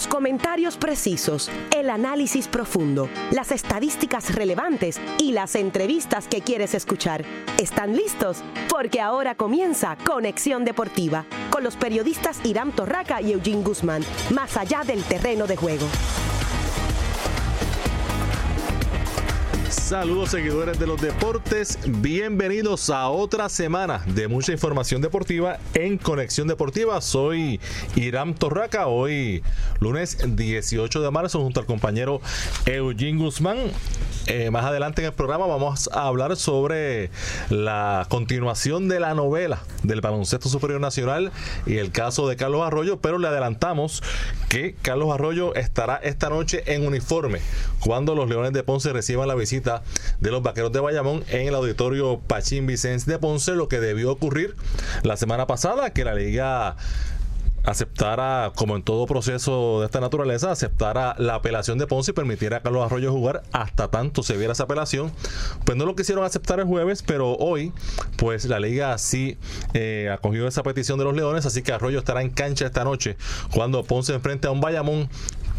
Los comentarios precisos, el análisis profundo, las estadísticas relevantes y las entrevistas que quieres escuchar. ¿Están listos? Porque ahora comienza Conexión Deportiva con los periodistas Irán Torraca y Eugene Guzmán, más allá del terreno de juego. Saludos seguidores de los deportes, bienvenidos a otra semana de mucha información deportiva en Conexión Deportiva. Soy Irán Torraca, hoy lunes 18 de marzo junto al compañero Eugene Guzmán. Eh, más adelante en el programa vamos a hablar sobre la continuación de la novela del baloncesto superior nacional y el caso de Carlos Arroyo, pero le adelantamos que Carlos Arroyo estará esta noche en uniforme cuando los Leones de Ponce reciban la visita de los Vaqueros de Bayamón en el auditorio Pachín Vicens de Ponce, lo que debió ocurrir la semana pasada, que la liga aceptara, como en todo proceso de esta naturaleza, aceptara la apelación de Ponce y permitiera a Carlos Arroyo jugar hasta tanto se viera esa apelación. Pues no lo quisieron aceptar el jueves, pero hoy, pues la liga sí eh, acogió esa petición de los Leones, así que Arroyo estará en cancha esta noche cuando Ponce enfrente a un Bayamón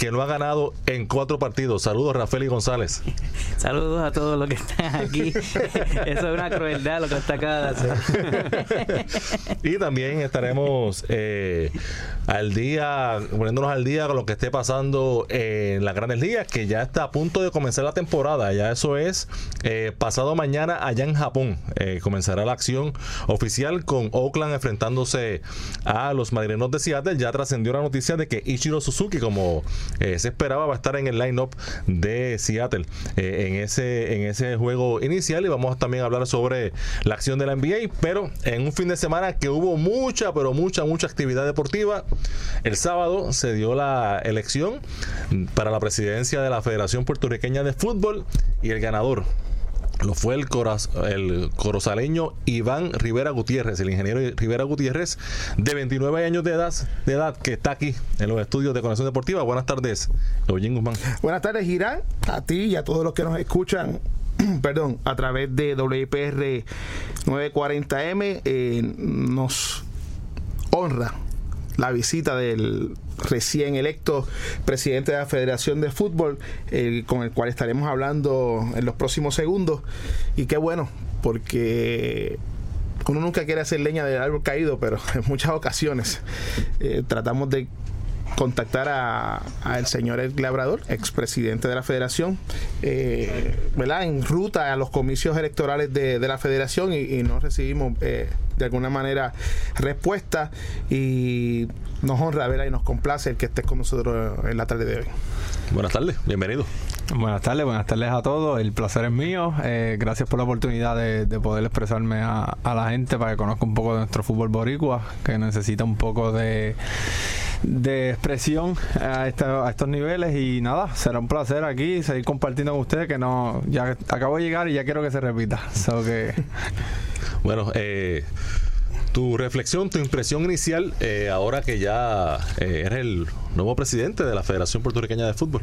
que no ha ganado en cuatro partidos. Saludos, Rafael y González. Saludos a todos los que están aquí. Eso es una crueldad lo que está acá de hacer. y también estaremos eh, al día, poniéndonos al día con lo que esté pasando en las grandes ligas, que ya está a punto de comenzar la temporada. Ya eso es eh, pasado mañana allá en Japón. Eh, comenzará la acción oficial con Oakland enfrentándose a los marineros de Seattle. Ya trascendió la noticia de que Ichiro Suzuki, como eh, se esperaba va a estar en el line-up de Seattle eh, en, ese, en ese juego inicial y vamos también a hablar sobre la acción de la NBA, pero en un fin de semana que hubo mucha, pero mucha, mucha actividad deportiva. El sábado se dio la elección para la presidencia de la Federación Puertorriqueña de Fútbol y el ganador lo fue el, el corozaleño Iván Rivera Gutiérrez, el ingeniero Rivera Gutiérrez, de 29 años de edad, de edad que está aquí en los estudios de Conexión Deportiva. Buenas tardes, Eugene Guzmán. Buenas tardes, Girán, a ti y a todos los que nos escuchan perdón, a través de WPR 940M eh, nos honra la visita del recién electo presidente de la Federación de Fútbol, con el cual estaremos hablando en los próximos segundos. Y qué bueno, porque uno nunca quiere hacer leña del árbol caído, pero en muchas ocasiones eh, tratamos de contactar a, el señor El Labrador, expresidente de la federación, eh, ¿verdad? en ruta a los comicios electorales de, la federación y, no recibimos eh, de alguna manera respuesta y nos honra ¿verdad? y nos complace el que estés con nosotros en la tarde de hoy. Buenas tardes, bienvenido. Buenas tardes, buenas tardes a todos. El placer es mío. Eh, gracias por la oportunidad de, poder expresarme a, a la gente para que conozca un poco de nuestro fútbol boricua, que necesita un poco de de expresión a, a, estos niveles y nada, será un placer aquí seguir compartiendo con ustedes que no, ya acabo de llegar y ya quiero que se repita. que... bueno, eh, tu reflexión, tu impresión inicial, eh, ahora que ya eh, eres el nuevo presidente de la Federación Puertorriqueña de Fútbol.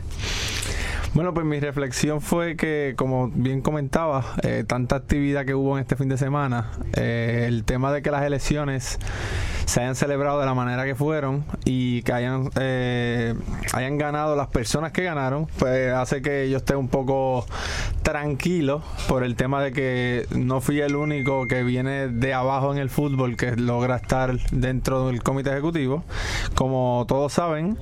Bueno, pues mi reflexión fue que, como bien comentaba, eh, tanta actividad que hubo en este fin de semana, el tema de que las elecciones se hayan celebrado de la manera que fueron y que hayan, eh, hayan ganado las personas que ganaron, pues hace que yo esté un poco tranquilo por el tema de que no fui el único que viene de abajo en el fútbol que logra estar dentro del comité ejecutivo. Como todos saben,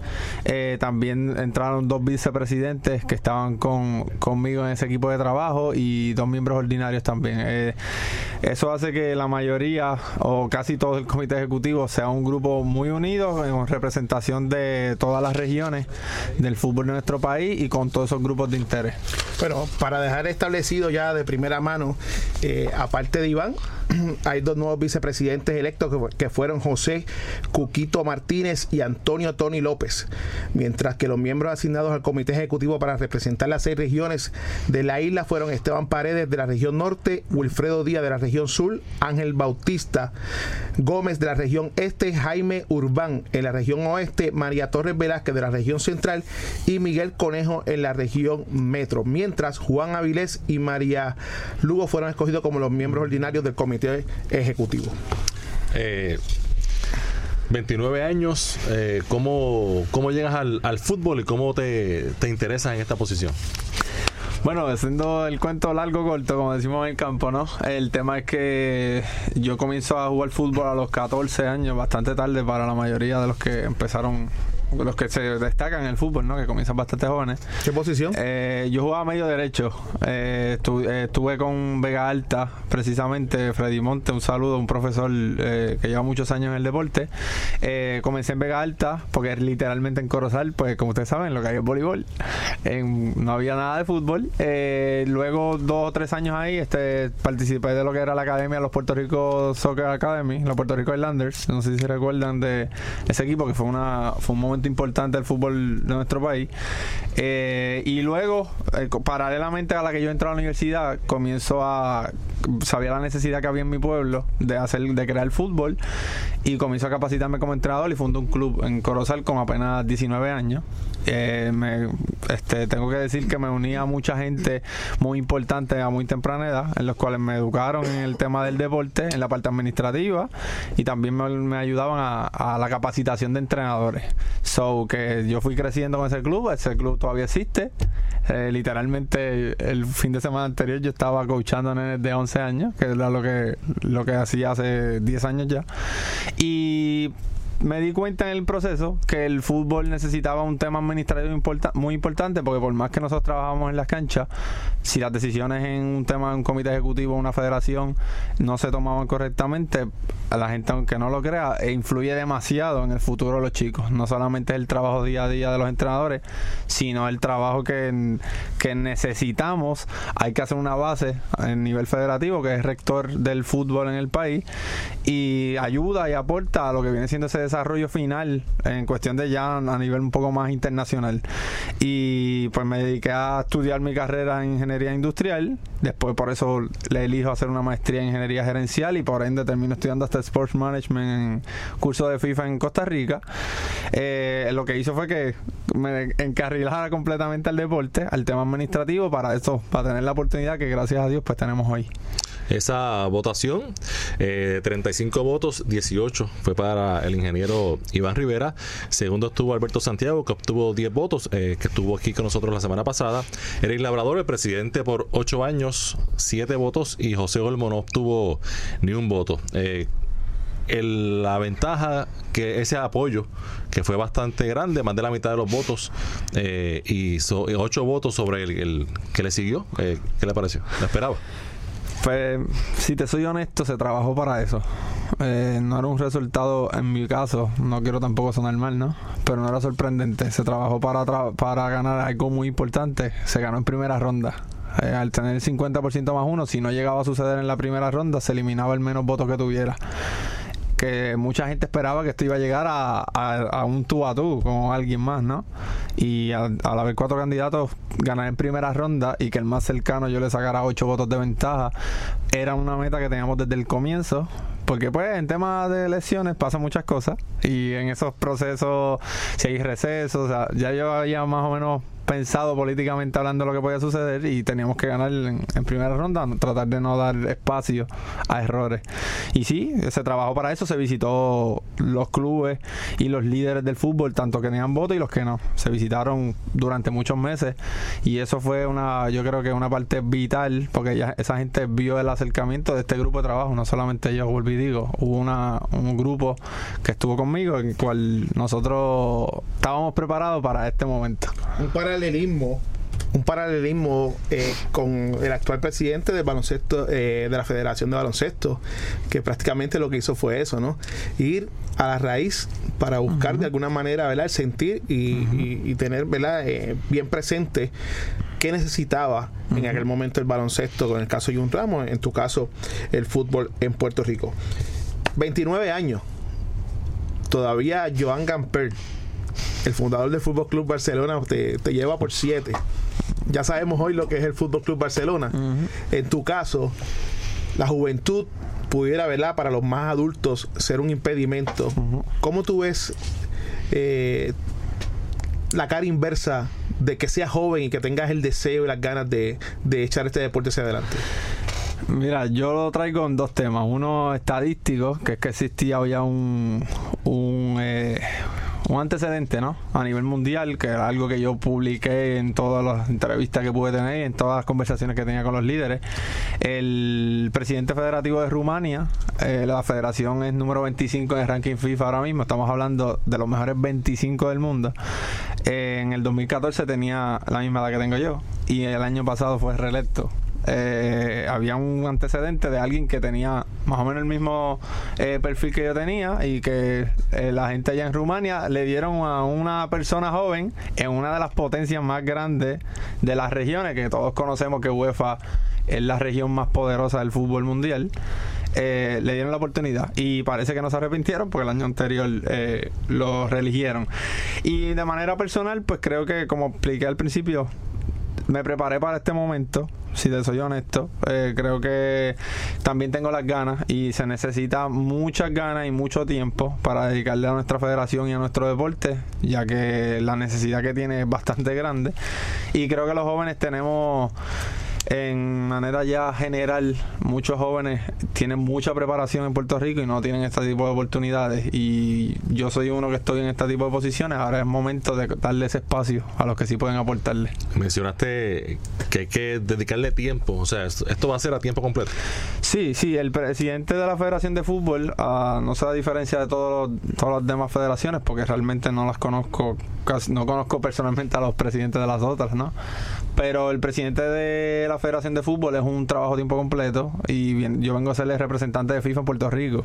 también entraron dos vicepresidentes que estaban con, conmigo en ese equipo de trabajo y dos miembros ordinarios también. Eh, eso hace que la mayoría o casi todo el comité ejecutivo sea un grupo muy unido en representación de todas las regiones del fútbol de nuestro país y con todos esos grupos de interés. Bueno, para dejar establecido ya de primera mano, eh, aparte de Iván, hay dos nuevos vicepresidentes electos que, fueron José Cuquito Martínez y Antonio Tony López, mientras que los miembros asignados al comité ejecutivo para representar las seis regiones de la isla fueron Esteban Paredes de la región norte, Wilfredo Díaz de la región sur, Ángel Bautista Gómez de la región este, Jaime Urbán en la región oeste, María Torres Velázquez de la región central y Miguel Conejo en la región metro, mientras Juan Avilés y María Lugo fueron escogidos como los miembros ordinarios del comité ejecutivo. Eh, 29 años, eh, ¿cómo, ¿cómo llegas al, al fútbol y cómo te, te interesas en esta posición? Bueno, haciendo el cuento largo corto, como decimos en el campo, ¿no? El tema es que yo comienzo a jugar fútbol a los 14 años, bastante tarde para la mayoría de los que empezaron los que se destacan en el fútbol, ¿no? Que comienzan bastante jóvenes. ¿Qué posición? Eh, yo jugaba medio derecho. Eh, estu- eh, estuve con Vega Alta, precisamente, Freddy Monte, un saludo, un profesor eh, que lleva muchos años en el deporte. Eh, comencé en Vega Alta, porque literalmente en Corozal, pues como ustedes saben, lo que hay es voleibol. No había nada de fútbol. Eh, luego, dos o tres años ahí, este participé de lo que era la academia, los Puerto Rico Soccer Academy, los Puerto Rico Islanders. No sé si se recuerdan de ese equipo, que fue, una, fue un momento importante del fútbol de nuestro país. Eh, y luego, eh, paralelamente a la que yo entré a la universidad, comienzo a sabía la necesidad que había en mi pueblo de hacer de crear fútbol y comienzo a capacitarme como entrenador y fundé un club en Corozal con apenas 19 años Eh, me- este, tengo que decir que me uní a mucha gente muy importante a muy temprana edad en los cuales me educaron en el tema del deporte en la parte administrativa y también me, ayudaban a, a la capacitación de entrenadores so que yo fui creciendo con ese club ese club todavía existe eh, literalmente el fin de semana anterior yo estaba coachando nenes de 11 años, que era lo que, lo que hacía hace 10 años ya. Y me di cuenta en el proceso que el fútbol necesitaba un tema administrativo muy importante porque por más que nosotros trabajamos en las canchas, si las decisiones en un tema de un comité ejecutivo una federación no se tomaban correctamente, a la gente aunque no lo crea, e influye demasiado en el futuro de los chicos. No solamente el trabajo día a día de los entrenadores, sino el trabajo que, que necesitamos. Hay que hacer una base en nivel federativo, que es rector del fútbol en el país, y ayuda y aporta a lo que viene siendo ese desarrollo final en cuestión de ya a nivel un poco más internacional. Y pues me dediqué a estudiar mi carrera en ingeniería industrial. Después por eso le elijo hacer una maestría en ingeniería gerencial y por ende termino estudiando hasta Sports Management en curso de FIFA en Costa Rica. Eh, lo que hizo fue que me encarrilara completamente al deporte, al tema administrativo, para eso, para tener la oportunidad que gracias a Dios pues tenemos hoy. Esa votación, eh, 35 votos, 18 fue para el ingeniero Iván Rivera. Segundo estuvo Alberto Santiago, que obtuvo 10 votos, eh, que estuvo aquí con nosotros la semana pasada. Eric Labrador, el presidente por 8 años, 7 votos. Y José Olmo no obtuvo ni un voto. Eh, el- la ventaja que ese apoyo que fue bastante grande más de la mitad de los votos eh, y so- ocho votos sobre el, que le siguió eh, ¿qué le pareció? ¿lo esperaba? Pues, si te soy honesto, se trabajó para eso. Eh, no era un resultado, en mi caso, no quiero tampoco sonar mal, ¿no? Pero no era sorprendente. Se trabajó para, tra- para ganar algo muy importante. Se ganó en primera ronda. Eh, al tener el 50% más uno, si no llegaba a suceder en la primera ronda, se eliminaba el menos votos que tuviera. Que mucha gente esperaba que esto iba a llegar a, a- un tú a tú con alguien más, ¿no? Y al, al haber cuatro candidatos, ganar en primera ronda y que el más cercano yo le sacara ocho votos de ventaja, era una meta que teníamos desde el comienzo. Porque pues en temas de elecciones pasan muchas cosas y en esos procesos, si hay recesos, o sea, ya yo había más o menos pensado políticamente hablando lo que podía suceder y teníamos que ganar en, primera ronda, tratar de no dar espacio a errores. Y sí, se trabajó para eso, se visitó los clubes y los líderes del fútbol, tanto que tenían voto y los que no. Se visitaron durante muchos meses y eso fue una, yo creo que una parte vital, porque ya esa gente vio el acercamiento de este grupo de trabajo, no solamente yo, volví y digo, hubo una, un grupo que estuvo conmigo, en el cual nosotros estábamos preparados para este momento. un paralelismo. Un paralelismo eh, con el actual presidente del baloncesto eh, de la Federación de Baloncesto que prácticamente lo que hizo fue eso no ir a la raíz para buscar de alguna manera ¿verdad? el sentir y, y- y tener ¿verdad? Eh, bien presente qué necesitaba en aquel momento el baloncesto con el caso de Jun Ramos en tu caso el fútbol en Puerto Rico. 29 años. Todavía Joan Gamper el fundador del Fútbol Club Barcelona te, te lleva por siete. Ya sabemos hoy lo que es el Fútbol Club Barcelona. En tu caso, la juventud pudiera, ¿verdad? Para los más adultos ser un impedimento. ¿Cómo tú ves eh, la cara inversa de que seas joven y que tengas el deseo y las ganas de, de echar este deporte hacia adelante? Mira, yo lo traigo en dos temas. Uno estadístico, que es que existía ya un, un, eh, un antecedente, ¿no? A nivel mundial, que era algo que yo publiqué en todas las entrevistas que pude tener y en todas las conversaciones que tenía con los líderes. El presidente federativo de Rumania, eh, la federación es número 25 en el ranking FIFA ahora mismo, estamos hablando de los mejores 25 del mundo. Eh, en el 2014 tenía la misma edad que tengo yo y el año pasado fue reelecto eh, había un antecedente de alguien que tenía más o menos el mismo eh, perfil que yo tenía y que eh, la gente allá en Rumania le dieron a una persona joven en una de las potencias más grandes de las regiones, que todos conocemos que UEFA es la región más poderosa del fútbol mundial. le dieron la oportunidad y parece que no se arrepintieron porque el año anterior lo reeligieron y de manera personal pues creo que como expliqué al principio me preparé para este momento, si te soy honesto. Eh, creo que también tengo las ganas y se necesita muchas ganas y mucho tiempo para dedicarle a nuestra federación y a nuestro deporte, ya que la necesidad que tiene es bastante grande. Y creo que los jóvenes tenemos en manera ya general, muchos jóvenes tienen mucha preparación en Puerto Rico y no tienen este tipo de oportunidades. Y yo soy uno que estoy en este tipo de posiciones. Ahora es momento de darle ese espacio a los que sí pueden aportarle. Mencionaste que hay que dedicarle tiempo. O sea, esto va a ser a tiempo completo. Sí, sí. El presidente de la Federación de Fútbol, uh, no sé la diferencia de todos todas las demás federaciones, porque realmente no las conozco, no conozco personalmente a los presidentes de las otras, ¿no? Pero el presidente de la Federación de Fútbol es un trabajo a tiempo completo y bien, yo vengo a ser el representante de FIFA en Puerto Rico.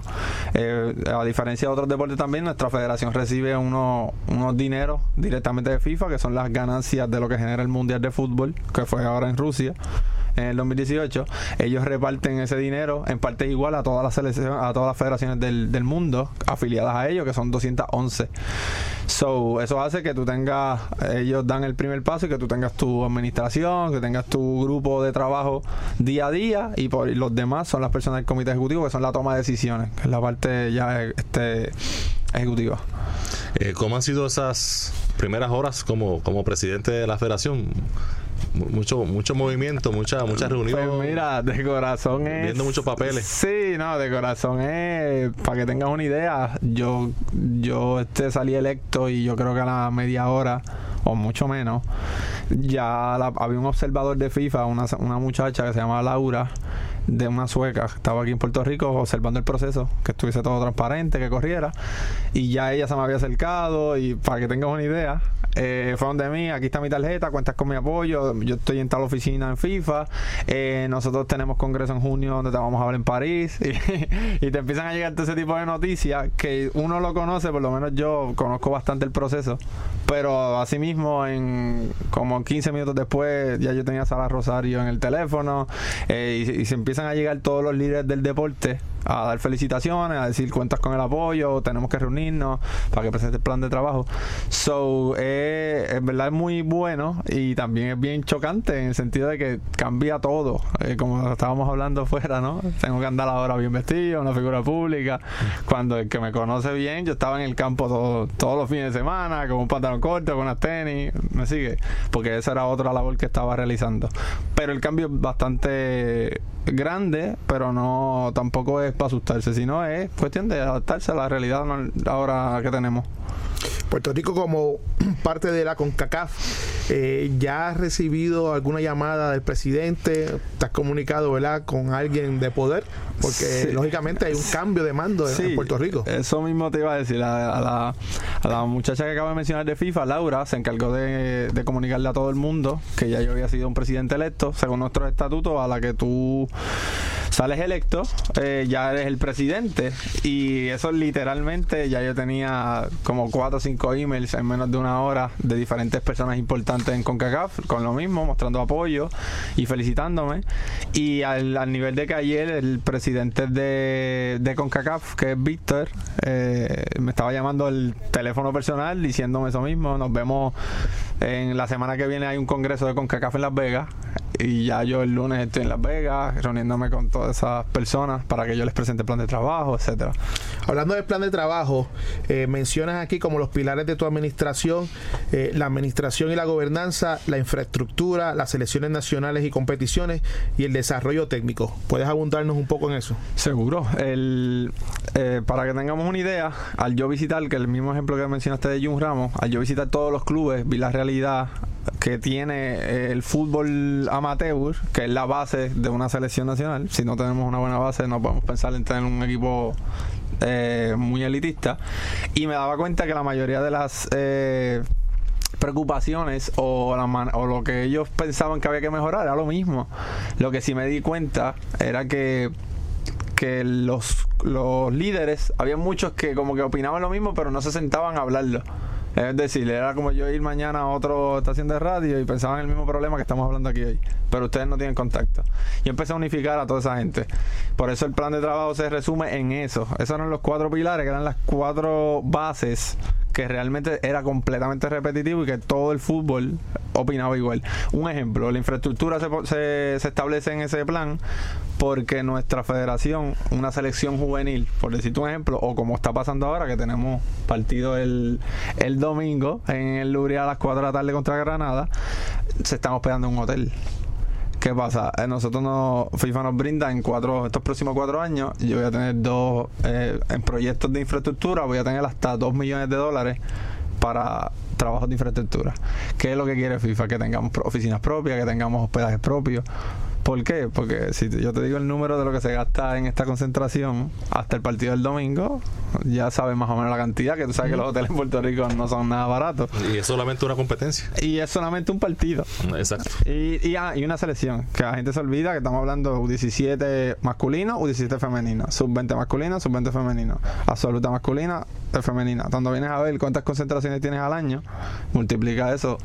Eh, a diferencia de otros deportes también, nuestra federación recibe unos, unos dineros directamente de FIFA, que son las ganancias de lo que genera el Mundial de Fútbol, que fue ahora en Rusia en el 2018, ellos reparten ese dinero en parte igual a todas las selecciones, a todas las federaciones del, del mundo afiliadas a ellos, que son 211. So, eso hace que tú tengas, ellos dan el primer paso y que tú tengas tu administración, que tengas tu grupo de trabajo día a día y por los demás son las personas del comité ejecutivo que son la toma de decisiones, que es la parte ya este ejecutiva. Eh, ¿Cómo han sido esas primeras horas como, como presidente de la federación? Mucho mucho movimiento, mucha mucha reunión. Pues mira, de corazón es viendo muchos papeles. Sí, no, de corazón es para que tengas una idea, yo yo este salí electo y yo creo que a la media hora o mucho menos ya había un observador de FIFA, una, una muchacha que se llama Laura de una sueca estaba aquí en Puerto Rico observando el proceso, que estuviese todo transparente, que corriera. Y ya ella se me había acercado y para que tengas una idea, eh, fueron de mí, aquí está mi tarjeta, cuentas con mi apoyo, yo estoy en tal oficina en FIFA, eh, nosotros tenemos congreso en junio donde te vamos a hablar en París y, te empiezan a llegar todo ese tipo de noticias que uno lo conoce, por lo menos yo conozco bastante el proceso, pero asimismo en como 15 minutos después ya yo tenía Sara Rosario en el teléfono eh, y, y se empiezan a llegar todos los líderes del deporte a dar felicitaciones, a decir cuentas con el apoyo, tenemos que reunirnos para que presente el plan de trabajo. So, eh, en verdad es muy bueno y también es bien chocante en el sentido de que cambia todo. Eh, como estábamos hablando fuera, ¿no? Tengo que andar ahora bien vestido, una figura pública. Cuando el que me conoce bien, yo estaba en el campo todos los fines de semana, con un pantalón corto, con unas tenis, me sigue, porque esa era otra labor que estaba realizando. Pero el cambio es bastante grande, pero no tampoco es para asustarse, sino es cuestión de adaptarse a la realidad ahora que tenemos. Puerto Rico como parte de la CONCACAF eh, ya has recibido alguna llamada del presidente, te has comunicado ¿verdad? con alguien de poder, porque lógicamente hay un cambio de mando en Puerto Rico. Eso mismo te iba a decir, a, la, a la muchacha que acabo de mencionar de FIFA, Laura, se encargó de, de comunicarle a todo el mundo que ya yo había sido un presidente electo, según nuestros estatutos, a la que tú sales electo, eh, ya eres el presidente. Y eso literalmente ya yo tenía como cuatro o cinco emails en menos de una hora de diferentes personas importantes en CONCACAF, con lo mismo, mostrando apoyo y felicitándome. Y al, nivel de que ayer el presidente de, de CONCACAF, que es Víctor, eh, me estaba llamando el teléfono personal diciéndome eso mismo. Nos vemos en la semana que viene hay un congreso de CONCACAF en Las Vegas y ya yo el lunes estoy en Las Vegas reuniéndome con todas esas personas para que yo les presente plan de trabajo, etcétera. Hablando del plan de trabajo, eh, mencionas aquí como los pilares de tu administración, eh, la administración y la gobernanza, la infraestructura, las selecciones nacionales y competiciones y el desarrollo técnico. ¿Puedes abundarnos un poco en eso? Seguro. El, eh, para que tengamos una idea, al yo visitar, que el mismo ejemplo que mencionaste de Jun Ramos, al yo visitar todos los clubes, vi la realidad que tiene el fútbol amateur, que es la base de una selección nacional. Si no tenemos una buena base, no podemos pensar en tener un equipo eh, muy elitista. Y me daba cuenta que la mayoría de las eh, preocupaciones o, o lo que ellos pensaban que había que mejorar era lo mismo. Lo que sí me di cuenta era que que los, los líderes, había muchos que como que opinaban lo mismo, pero no se sentaban a hablarlo. Es decir, era como yo ir mañana a otra estación de radio y pensaban en el mismo problema que estamos hablando aquí hoy. Pero ustedes no tienen contacto. Y empecé a unificar a toda esa gente. Por eso el plan de trabajo se resume en eso. Esos eran los cuatro pilares, que eran las cuatro bases que realmente era completamente repetitivo y que todo el fútbol opinaba igual. Un ejemplo, la infraestructura se, se, establece en ese plan porque nuestra federación, una selección juvenil, por decirte un ejemplo, o como está pasando ahora, que tenemos partido el, el domingo en el Luria a las 4 de la tarde contra Granada, se están hospedando en un hotel. ¿Qué pasa? Eh, nosotros nos, FIFA nos brinda en cuatro, estos próximos cuatro años, yo voy a tener dos, eh, en proyectos de infraestructura, voy a tener hasta dos millones de dólares para trabajos de infraestructura. ¿Qué es lo que quiere FIFA? Que tengamos oficinas propias, que tengamos hospedajes propios. ¿Por qué? Porque si yo te digo el número de lo que se gasta en esta concentración hasta el partido del domingo, ya sabes más o menos la cantidad, que tú sabes que los hoteles en Puerto Rico no son nada baratos. Y es solamente una competencia. Y es solamente un partido. Exacto. Y, y, ah, y una selección, que la gente se olvida que estamos hablando de U17 masculino, U17 femenino, sub-20 masculino, sub-20 femenino, absoluta masculina, femenina. Cuando vienes a ver cuántas concentraciones tienes al año, multiplica eso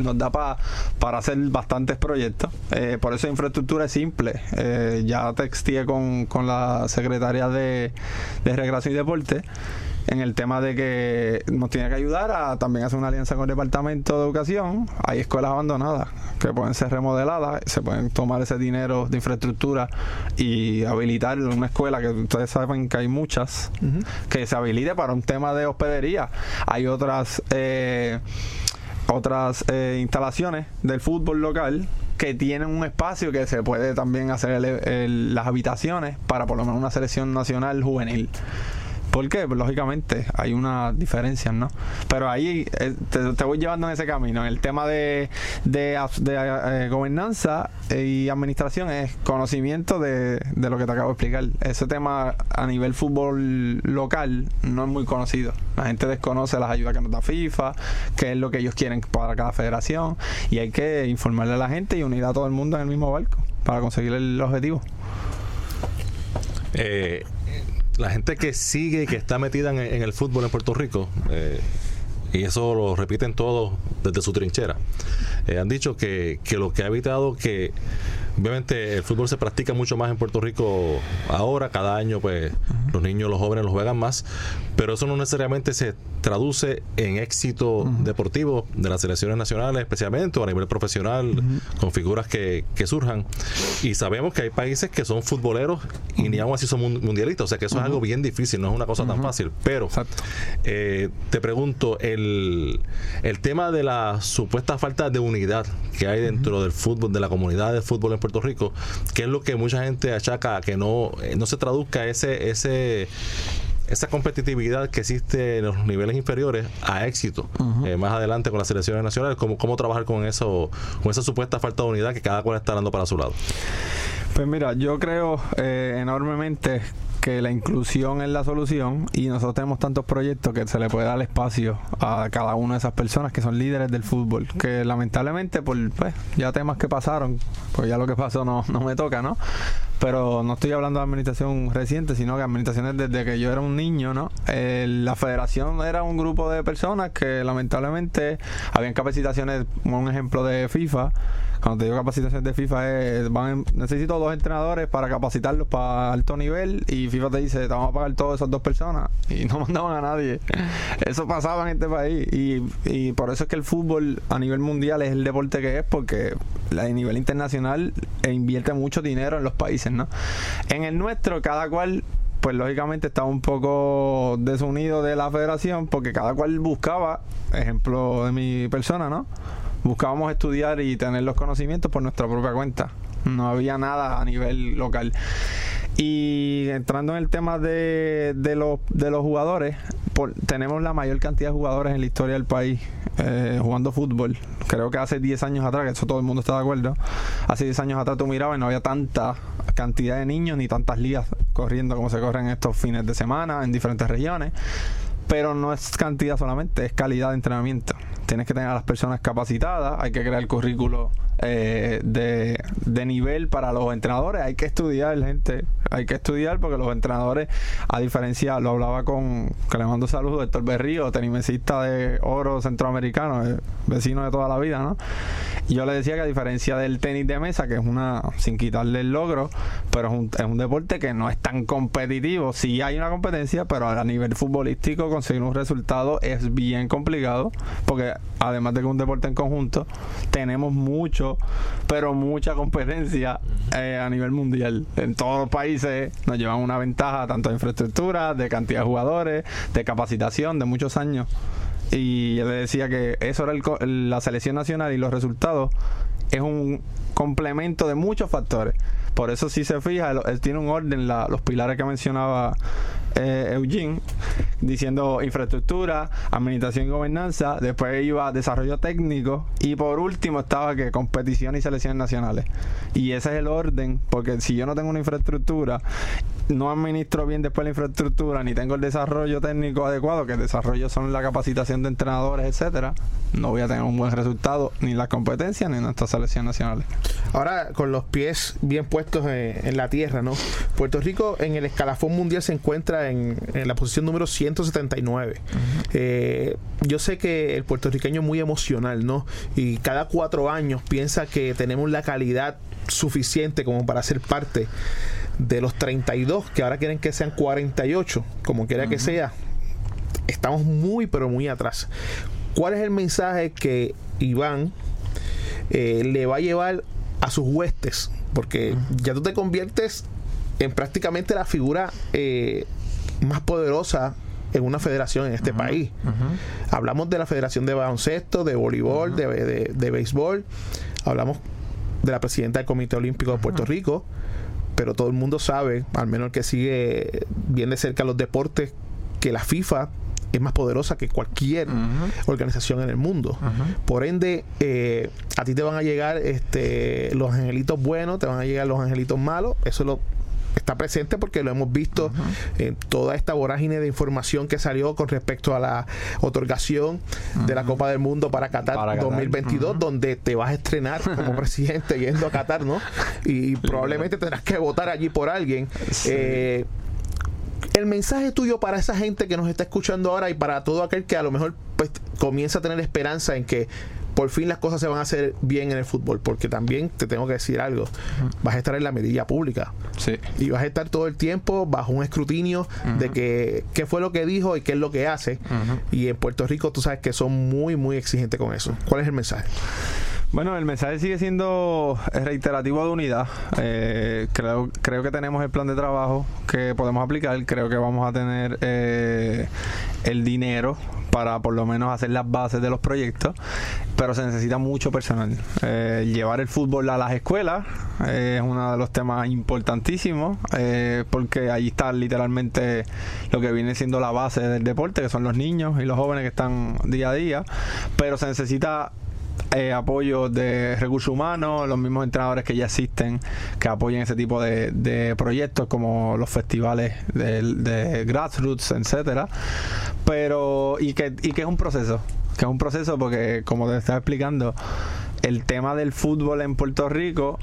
nos da para hacer bastantes proyectos. Eh, por eso infraestructura es simple. Eh, ya texté con, con la secretaria de, de Recreación y Deporte en el tema de que nos tiene que ayudar a también hacer una alianza con el Departamento de Educación. Hay escuelas abandonadas que pueden ser remodeladas, se pueden tomar ese dinero de infraestructura y habilitar una escuela que ustedes saben que hay muchas, que se habilite para un tema de hospedería. Hay otras... Eh, otras eh, instalaciones del fútbol local que tienen un espacio que se puede también hacer las habitaciones para por lo menos una selección nacional juvenil. ¿Por qué? Pues, lógicamente hay una diferencia, ¿no? Pero ahí eh, te, voy llevando en ese camino. El tema de, de, eh, gobernanza y administración es conocimiento de, de, lo que te acabo de explicar. Ese tema a nivel fútbol local no es muy conocido. La gente desconoce las ayudas que nos da FIFA, qué es lo que ellos quieren para cada federación y hay que informarle a la gente y unir a todo el mundo en el mismo barco para conseguir el objetivo. Eh, la gente que sigue y que está metida en, el fútbol en Puerto Rico, eh, y eso lo repiten todos desde su trinchera, eh, han dicho que, que lo que ha evitado que obviamente el fútbol se practica mucho más en Puerto Rico ahora, cada año pues los niños, los jóvenes los juegan más, pero eso no necesariamente se traduce en éxito deportivo de las selecciones nacionales, especialmente o a nivel profesional, con figuras que, que, surjan. Y sabemos que hay países que son futboleros y ni aún así son mundialistas, o sea que eso es algo bien difícil, no es una cosa tan fácil. Pero eh, te pregunto, el, el tema de la supuesta falta de unidad que hay dentro del fútbol, de la comunidad de fútbol en Puerto Rico, que es lo que mucha gente achaca que no, eh, no se traduzca ese, ese esa competitividad que existe en los niveles inferiores a éxito eh, más adelante con las selecciones nacionales, cómo, cómo trabajar con eso, con esa supuesta falta de unidad que cada cual está dando para su lado. Pues mira, yo creo eh, enormemente que la inclusión es la solución y nosotros tenemos tantos proyectos que se le puede dar espacio a cada una de esas personas que son líderes del fútbol, que lamentablemente por pues, ya temas que pasaron, pues ya lo que pasó no, no me toca, ¿no? pero no estoy hablando de administración reciente, sino que administraciones desde que yo era un niño, ¿no? Eh, la federación era un grupo de personas que lamentablemente habían capacitaciones, un ejemplo de FIFA, cuando te digo capacitación de FIFA es, van, necesito dos entrenadores para capacitarlos para alto nivel y FIFA te dice, te vamos a pagar todas esas dos personas y no mandaban a nadie. Eso pasaba en este país y, por eso es que el fútbol a nivel mundial es el deporte que es porque a nivel internacional invierte mucho dinero en los países, ¿no? En el nuestro cada cual pues lógicamente estaba un poco desunido de la federación porque cada cual buscaba, ejemplo de mi persona, ¿no? buscábamos estudiar y tener los conocimientos por nuestra propia cuenta. No había nada a nivel local. Y entrando en el tema de, de, los, de los jugadores, tenemos la mayor cantidad de jugadores en la historia del país eh, jugando fútbol. Creo que hace 10 años atrás, que eso todo el mundo está de acuerdo, hace 10 años atrás tú mirabas y no había tanta cantidad de niños ni tantas ligas corriendo como se corren estos fines de semana en diferentes regiones. Pero no es cantidad solamente, es calidad de entrenamiento tienes que tener a las personas capacitadas, hay que crear currículo eh, de, de, nivel para los entrenadores. Hay que estudiar, gente. Hay que estudiar porque los entrenadores, a diferencia, lo hablaba con, que le mando saludos, Héctor Berrío, tenimesista de oro centroamericano, eh, vecino de toda la vida, ¿no? Y yo le decía que a diferencia del tenis de mesa, que es una, sin quitarle el logro, pero es un, es un deporte que no es tan competitivo. Sí hay una competencia, pero a nivel futbolístico conseguir un resultado es bien complicado, porque además de que es un deporte en conjunto, tenemos mucho pero mucha competencia eh, a nivel mundial. En todos los países nos llevan una ventaja tanto de infraestructura, de cantidad de jugadores, de capacitación, de muchos años. Y yo le decía que eso era la selección nacional y los resultados es un complemento de muchos factores. Por eso si se fija, él, tiene un orden, los pilares que mencionaba eh, Eugene, diciendo infraestructura, administración y gobernanza, después iba desarrollo técnico y por último estaba que competición y selecciones nacionales. Y ese es el orden, porque si yo no tengo una infraestructura, no administro bien después la infraestructura, ni tengo el desarrollo técnico adecuado, que el desarrollo son la capacitación de entrenadores, etcétera, no voy a tener un buen resultado ni en las competencias ni en nuestras selecciones nacionales. Ahora, con los pies bien puestos en, la tierra, ¿no? Puerto Rico en el escalafón mundial se encuentra en, la posición número 179. Eh, yo sé que el puertorriqueño es muy emocional, ¿no? Y cada cuatro años piensa que tenemos la calidad suficiente como para ser parte de los 32, que ahora quieren que sean 48, como quiera que sea. Estamos muy, pero muy atrás. ¿Cuál es el mensaje que Iván eh, le va a llevar a sus huestes? Porque ya tú te conviertes en prácticamente la figura eh, más poderosa en una federación en este país. Hablamos de la Federación de Baloncesto, de Voleibol, de, de, béisbol, hablamos de la presidenta del Comité Olímpico de Puerto Rico, pero todo el mundo sabe, al menos el que sigue bien de cerca los deportes, que la FIFA es más poderosa que cualquier organización en el mundo. Por ende, eh, a ti te van a llegar este, los angelitos buenos, te van a llegar los angelitos malos. Eso lo está presente porque lo hemos visto en toda esta vorágine de información que salió con respecto a la otorgación de la Copa del Mundo para Qatar, 2022, donde te vas a estrenar como presidente yendo a Qatar, ¿no? Y probablemente tendrás que votar allí por alguien. Eh, el mensaje tuyo para esa gente que nos está escuchando ahora y para todo aquel que a lo mejor pues, comienza a tener esperanza en que por fin las cosas se van a hacer bien en el fútbol, porque también te tengo que decir algo, vas a estar en la medida pública sí. y vas a estar todo el tiempo bajo un escrutinio de que qué fue lo que dijo y qué es lo que hace. Y en Puerto Rico tú sabes que son muy, muy exigentes con eso. ¿Cuál es el mensaje? Bueno, el mensaje sigue siendo reiterativo de unidad. Eh, creo, creo que tenemos el plan de trabajo que podemos aplicar. Creo que vamos a tener eh, el dinero para por lo menos hacer las bases de los proyectos, pero se necesita mucho personal. Eh, llevar el fútbol a las escuelas es uno de los temas importantísimos, porque ahí está literalmente lo que viene siendo la base del deporte, que son los niños y los jóvenes que están día a día, pero se necesita eh, apoyo de recursos humanos, los mismos entrenadores que ya existen que apoyen ese tipo de, proyectos como los festivales de, grassroots, etcétera. Pero, y que, y que es un proceso, que es un proceso porque, como te estaba explicando, el tema del fútbol en Puerto Rico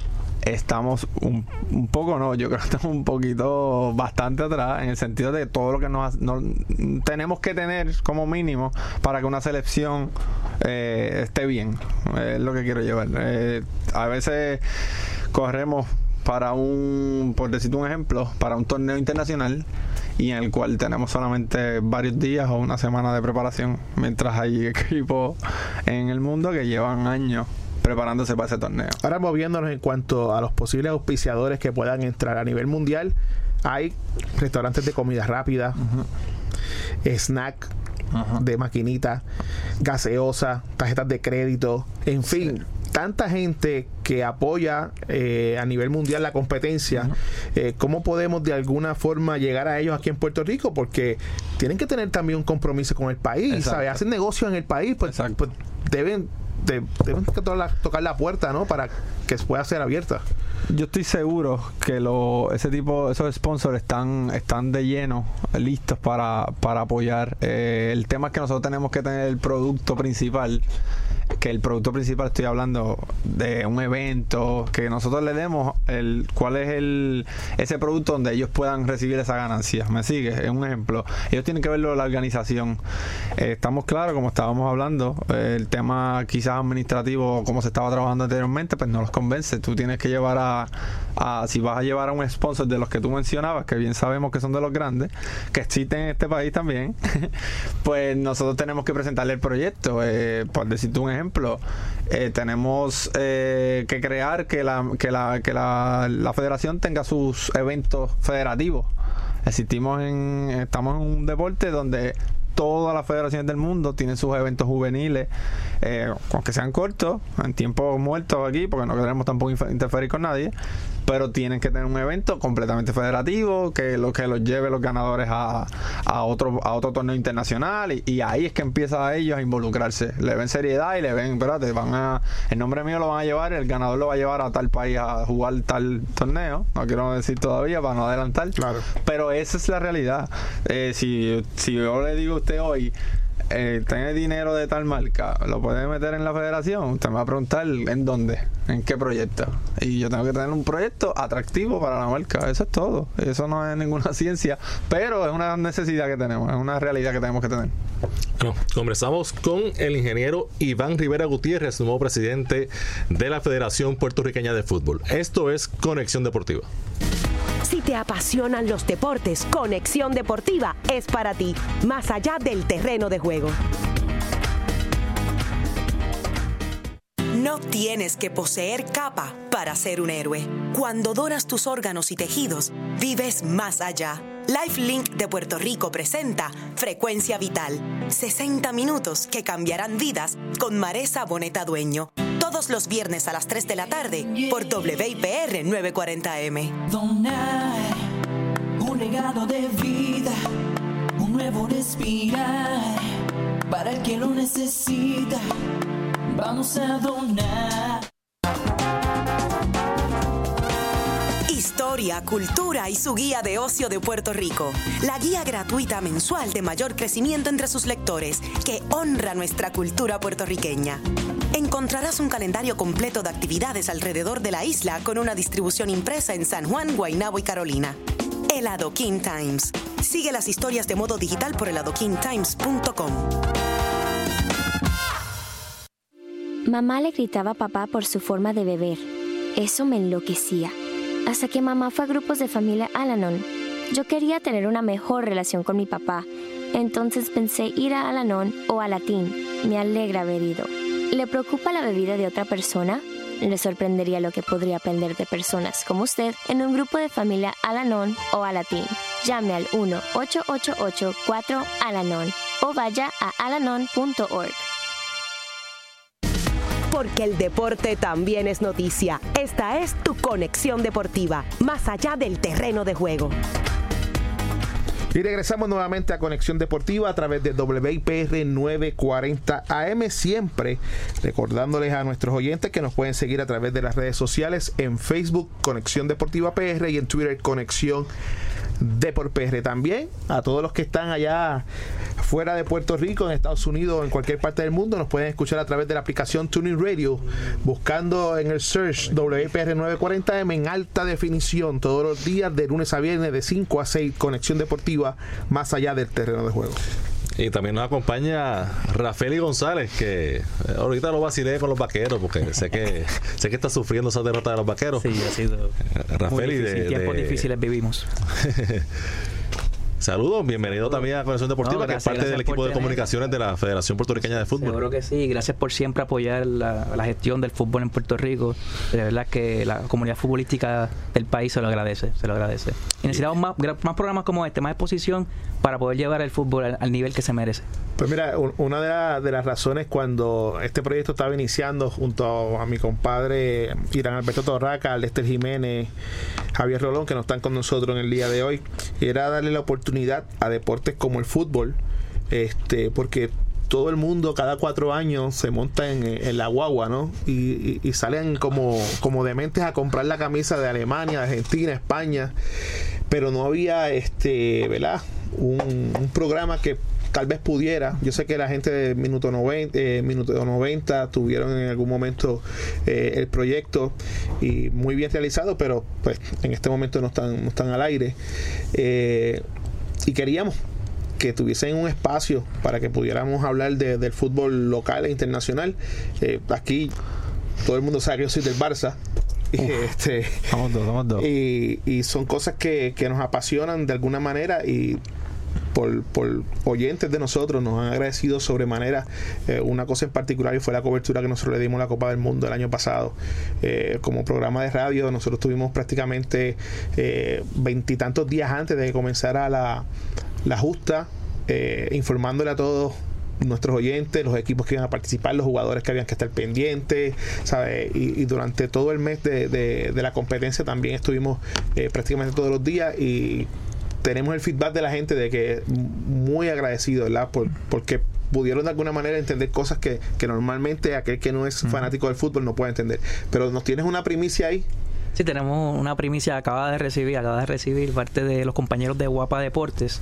estamos un, un, poco, no, yo creo que estamos un poquito bastante atrás en el sentido de todo lo que nos, tenemos que tener como mínimo para que una selección eh, esté bien. Es lo que quiero llevar. Eh, a veces corremos para un, por decirte un ejemplo, para un torneo internacional y en el cual tenemos solamente varios días o una semana de preparación, mientras hay equipos en el mundo que llevan años preparándose para ese torneo. Ahora moviéndonos en cuanto a los posibles auspiciadores que puedan entrar a nivel mundial, hay restaurantes de comida rápida, snack de maquinita, gaseosa, tarjetas de crédito, en fin, tanta gente que apoya eh, a nivel mundial la competencia, eh, ¿cómo podemos de alguna forma llegar a ellos aquí en Puerto Rico? Porque tienen que tener también un compromiso con el país, ¿sabes? Hacen negocios en el país, pues, pues deben deben tocar la puerta, ¿no? Para que pueda ser abierta. Yo estoy seguro que lo, ese tipo, esos sponsors están, están de lleno, listos para, para apoyar. Eh, el tema es que nosotros tenemos que tener el producto principal que el producto principal estoy hablando de un evento que nosotros le demos el cuál es el ese producto donde ellos puedan recibir esa ganancia. Me sigue es un ejemplo. Ellos tienen que verlo la organización. Eh, estamos claros como estábamos hablando el tema quizás administrativo como se estaba trabajando anteriormente pues no los convence. Tú tienes que llevar a, a si vas a llevar a un sponsor de los que tú mencionabas que bien sabemos que son de los grandes que existen en este país también pues nosotros tenemos que presentarle el proyecto. Eh, por decirte un ejemplo ejemplo, eh, tenemos eh, que crear que, la, que, la, que la, federación tenga sus eventos federativos. Existimos en, estamos en un deporte donde todas las federaciones del mundo tienen sus eventos juveniles, eh, aunque sean cortos, en tiempo muerto aquí, porque no queremos tampoco interferir con nadie, pero tienen que tener un evento completamente federativo, que lo que los lleve los ganadores a, a otro a otro torneo internacional, y, ahí es que empieza a ellos a involucrarse. Le ven seriedad y le ven, espérate, van a, el nombre mío lo van a llevar, el ganador lo va a llevar a tal país a jugar tal torneo, no quiero decir todavía para no adelantar, claro. pero esa es la realidad. Eh, si, si yo le digo hoy eh, tiene dinero de tal marca, lo puede meter en la federación. Usted me va a preguntar en dónde, en qué proyecto. Y yo tengo que tener un proyecto atractivo para la marca. Eso es todo. Eso no es ninguna ciencia, pero es una necesidad que tenemos, es una realidad que tenemos que tener. Bueno, conversamos con el ingeniero Iván Rivera Gutiérrez, nuevo presidente de la Federación Puertorriqueña de Fútbol. Esto es Conexión Deportiva. Si te apasionan los deportes, Conexión Deportiva es para ti, más allá del terreno de juego. No tienes que poseer capa para ser un héroe. Cuando donas tus órganos y tejidos, vives más allá. LifeLink de Puerto Rico presenta Frecuencia Vital. 60 minutos que cambiarán vidas con Maresa Boneta Dueño todos los viernes a las 3 de la tarde por WIPR 940M. Donar un legado de vida, un nuevo respirar para el que lo necesita. Vamos a donar. Historia, cultura y su guía de ocio de Puerto Rico. La guía gratuita mensual de mayor crecimiento entre sus lectores que honra nuestra cultura puertorriqueña. Encontrarás un calendario completo de actividades alrededor de la isla con una distribución impresa en San Juan, Guaynabo y Carolina. El Adoquin Times. Sigue las historias de modo digital por eladoquintimes.com. Mamá le gritaba a papá por su forma de beber. Eso me enloquecía. Hasta que mamá fue a grupos de familia Alanon. Yo quería tener una mejor relación con mi papá, entonces pensé ir a Alanon o a Latín. Me alegra haber ido. ¿Le preocupa la bebida de otra persona? Le sorprendería lo que podría aprender de personas como usted en un grupo de familia Alanon o Alatín. Llame al 1-888-4-ALANON o vaya a alanon.org. Porque el deporte también es noticia. Esta es tu conexión deportiva, más allá del terreno de juego. Y regresamos nuevamente a Conexión Deportiva a través de WIPR 940 AM, siempre recordándoles a nuestros oyentes que nos pueden seguir a través de las redes sociales en Facebook Conexión Deportiva PR y en Twitter Conexión de por PR. También a todos los que están allá fuera de Puerto Rico, en Estados Unidos, en cualquier parte del mundo, nos pueden escuchar a través de la aplicación Tuning Radio, buscando en el search WPR 940M en alta definición todos los días de lunes a viernes de 5 a 6, conexión deportiva más allá del terreno de juego. Y también nos acompaña Rafael González, que eh, ahorita lo vacilé con los vaqueros, porque sé que sé que está sufriendo esa derrota de los vaqueros. Sí, ha sido Rafael muy y de- tiempos de- difíciles vivimos. Saludos, bienvenido también a Conexión Deportiva, No, que es parte del equipo de tener- comunicaciones de la Federación Puertorriqueña de Fútbol. Seguro que sí. Gracias por siempre apoyar la, la gestión del fútbol en Puerto Rico. De verdad que la comunidad futbolística del país se lo agradece, se lo agradece. Y necesitamos más, más programas como este, más exposición para poder llevar el fútbol al, al nivel que se merece. Pues mira, un- una de, la- de las razones cuando este proyecto estaba iniciando junto a, a mi compadre Irán Alberto Torraca, Lester Jiménez, Javier Rolón, que no están con nosotros en el día de hoy, era darle la oportunidad a deportes como el fútbol, este, porque todo el mundo cada cuatro años se monta en, la guagua, ¿no? Y, y- salen como, como dementes a comprar la camisa de Alemania, Argentina, España, pero no había, este, ¿verdad? Un, un programa que tal vez pudiera. Yo sé que la gente de Minuto 90, eh, Minuto 90 tuvieron en algún momento eh, el proyecto y muy bien realizado, pero pues en este momento no están, no están al aire. Eh, y queríamos que tuviesen un espacio para que pudiéramos hablar de- del fútbol local e internacional. Eh, aquí todo el mundo sabe que yo soy del Barça. Este, dos, dos. y, y son cosas que, que nos apasionan de alguna manera y por, por oyentes de nosotros nos han agradecido sobremanera eh, una cosa en particular y fue la cobertura que nosotros le dimos a la Copa del Mundo el año pasado Eh, como programa de radio nosotros tuvimos prácticamente eh, veintitantos días antes de que comenzara la, la justa eh, informándole a todos nuestros oyentes, los equipos que iban a participar, los jugadores que habían que estar pendientes, ¿sabes? Y, y durante todo el mes de, de- de la competencia también estuvimos eh, prácticamente todos los días y tenemos el feedback de la gente de que muy agradecido, ¿verdad? Por, porque pudieron de alguna manera entender cosas que, que normalmente aquel que no es fanático del fútbol no puede entender. Pero nos tienes una primicia ahí. Sí, tenemos una primicia, acaba de recibir, acaba de recibir parte de los compañeros de Guapa Deportes.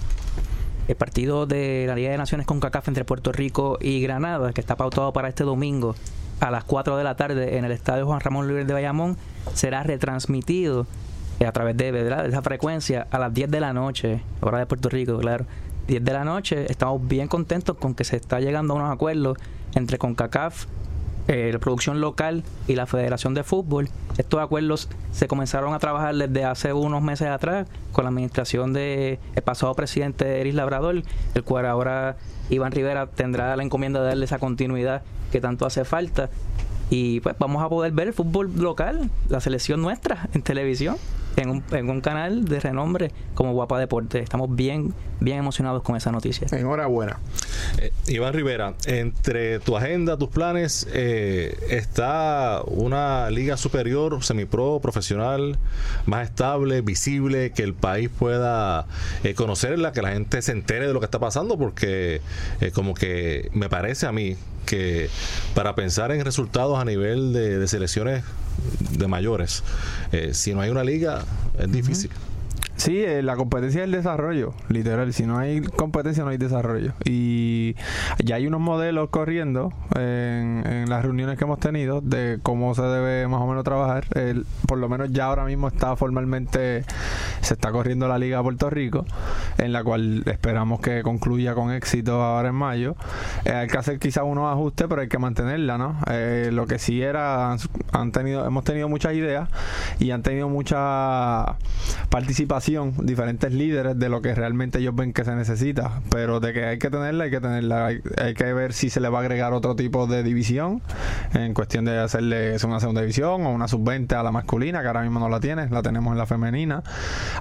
El partido de la Liga de Naciones con CACAF entre Puerto Rico y Granada, que está pautado para este domingo a las 4 de la tarde en el Estadio Juan Ramón Luis de Bayamón, será retransmitido a través de, de esa frecuencia a las 10 de la noche, hora de Puerto Rico, claro. 10 de la noche, estamos bien contentos con que se está llegando a unos acuerdos entre CONCACAF eh, la producción local y la Federación de Fútbol. Estos acuerdos se comenzaron a trabajar desde hace unos meses atrás con la administración de el pasado presidente Eris Labrador, el cual ahora Iván Rivera tendrá la encomienda de darle esa continuidad que tanto hace falta. Y pues vamos a poder ver el fútbol local, la selección nuestra en televisión, en un, en un canal de renombre como Guapa Deporte. Estamos bien, bien emocionados con esa noticia. Enhorabuena. Eh, Iván Rivera, entre tu agenda, tus planes, eh, está una liga superior, semipro, profesional, más estable, visible, que el país pueda eh, conocerla, que la gente se entere de lo que está pasando, porque eh, como que me parece a mí que para pensar en resultados a nivel de, de selecciones de mayores, eh, si no hay una liga, es difícil. Sí, eh, la competencia es el desarrollo, literal. Si no hay competencia, no hay desarrollo. Y ya hay unos modelos corriendo en, en las reuniones que hemos tenido de cómo se debe más o menos trabajar. Por lo menos ya ahora mismo está formalmente, se está corriendo la Liga de Puerto Rico, en la cual esperamos que concluya con éxito ahora en mayo. Eh, hay que hacer quizás unos ajustes, pero hay que mantenerla, ¿no? Eh, lo que sí era, han, han tenido, hemos tenido muchas ideas y han tenido mucha participación, diferentes líderes de lo que realmente ellos ven que se necesita, pero de que hay que tenerla, hay que tenerla, hay, hay que ver si se le va a agregar otro tipo de división, en cuestión de hacerle una segunda división o una sub-20 a la masculina, que ahora mismo no la tiene, la tenemos en la femenina.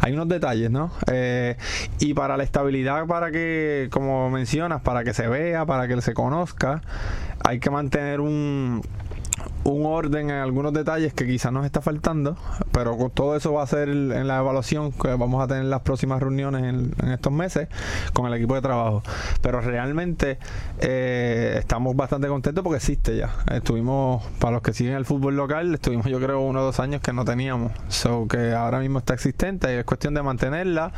Hay unos detalles, ¿no? Eh, y para la estabilidad, para que, como mencionas, para que se vea, para que se conozca, hay que mantener un un orden en algunos detalles que quizás nos está faltando, pero con todo eso va a ser en la evaluación que vamos a tener en las próximas reuniones en, en estos meses con el equipo de trabajo. Pero realmente eh, estamos bastante contentos porque existe ya. Estuvimos, para los que siguen el fútbol local, estuvimos yo creo uno o dos años que no teníamos. So que ahora mismo está existente y es cuestión de mantenerla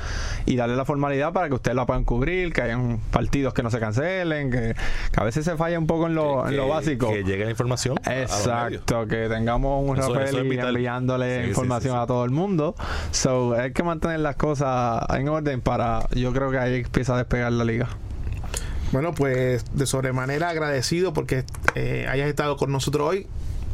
y darle la formalidad para que ustedes la puedan cubrir, que hayan partidos que no se cancelen, que, que a veces se falla un poco en lo, en lo básico. Que llegue la información. Exacto, que tengamos un Eso- Rafael enviándole Sí, información sí, sí. a todo el mundo. So, hay que mantener las cosas en orden para, yo creo que ahí empieza a despegar la liga. Bueno, pues de sobremanera agradecido porque eh, hayas estado con nosotros hoy.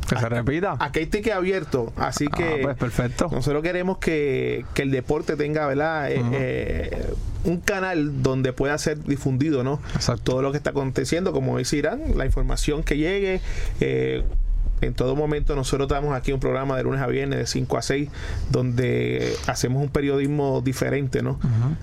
Que se repita. Aquí hay ticket abierto, así Ah, que pues perfecto. nosotros queremos que, que el deporte tenga, ¿verdad? Eh, eh, un canal donde pueda ser difundido, ¿no? Exacto. Todo lo que está aconteciendo, como dice Irán, la información que llegue. eh, en todo momento nosotros damos aquí un programa de lunes a viernes de 5 a 6 donde hacemos un periodismo diferente, ¿no?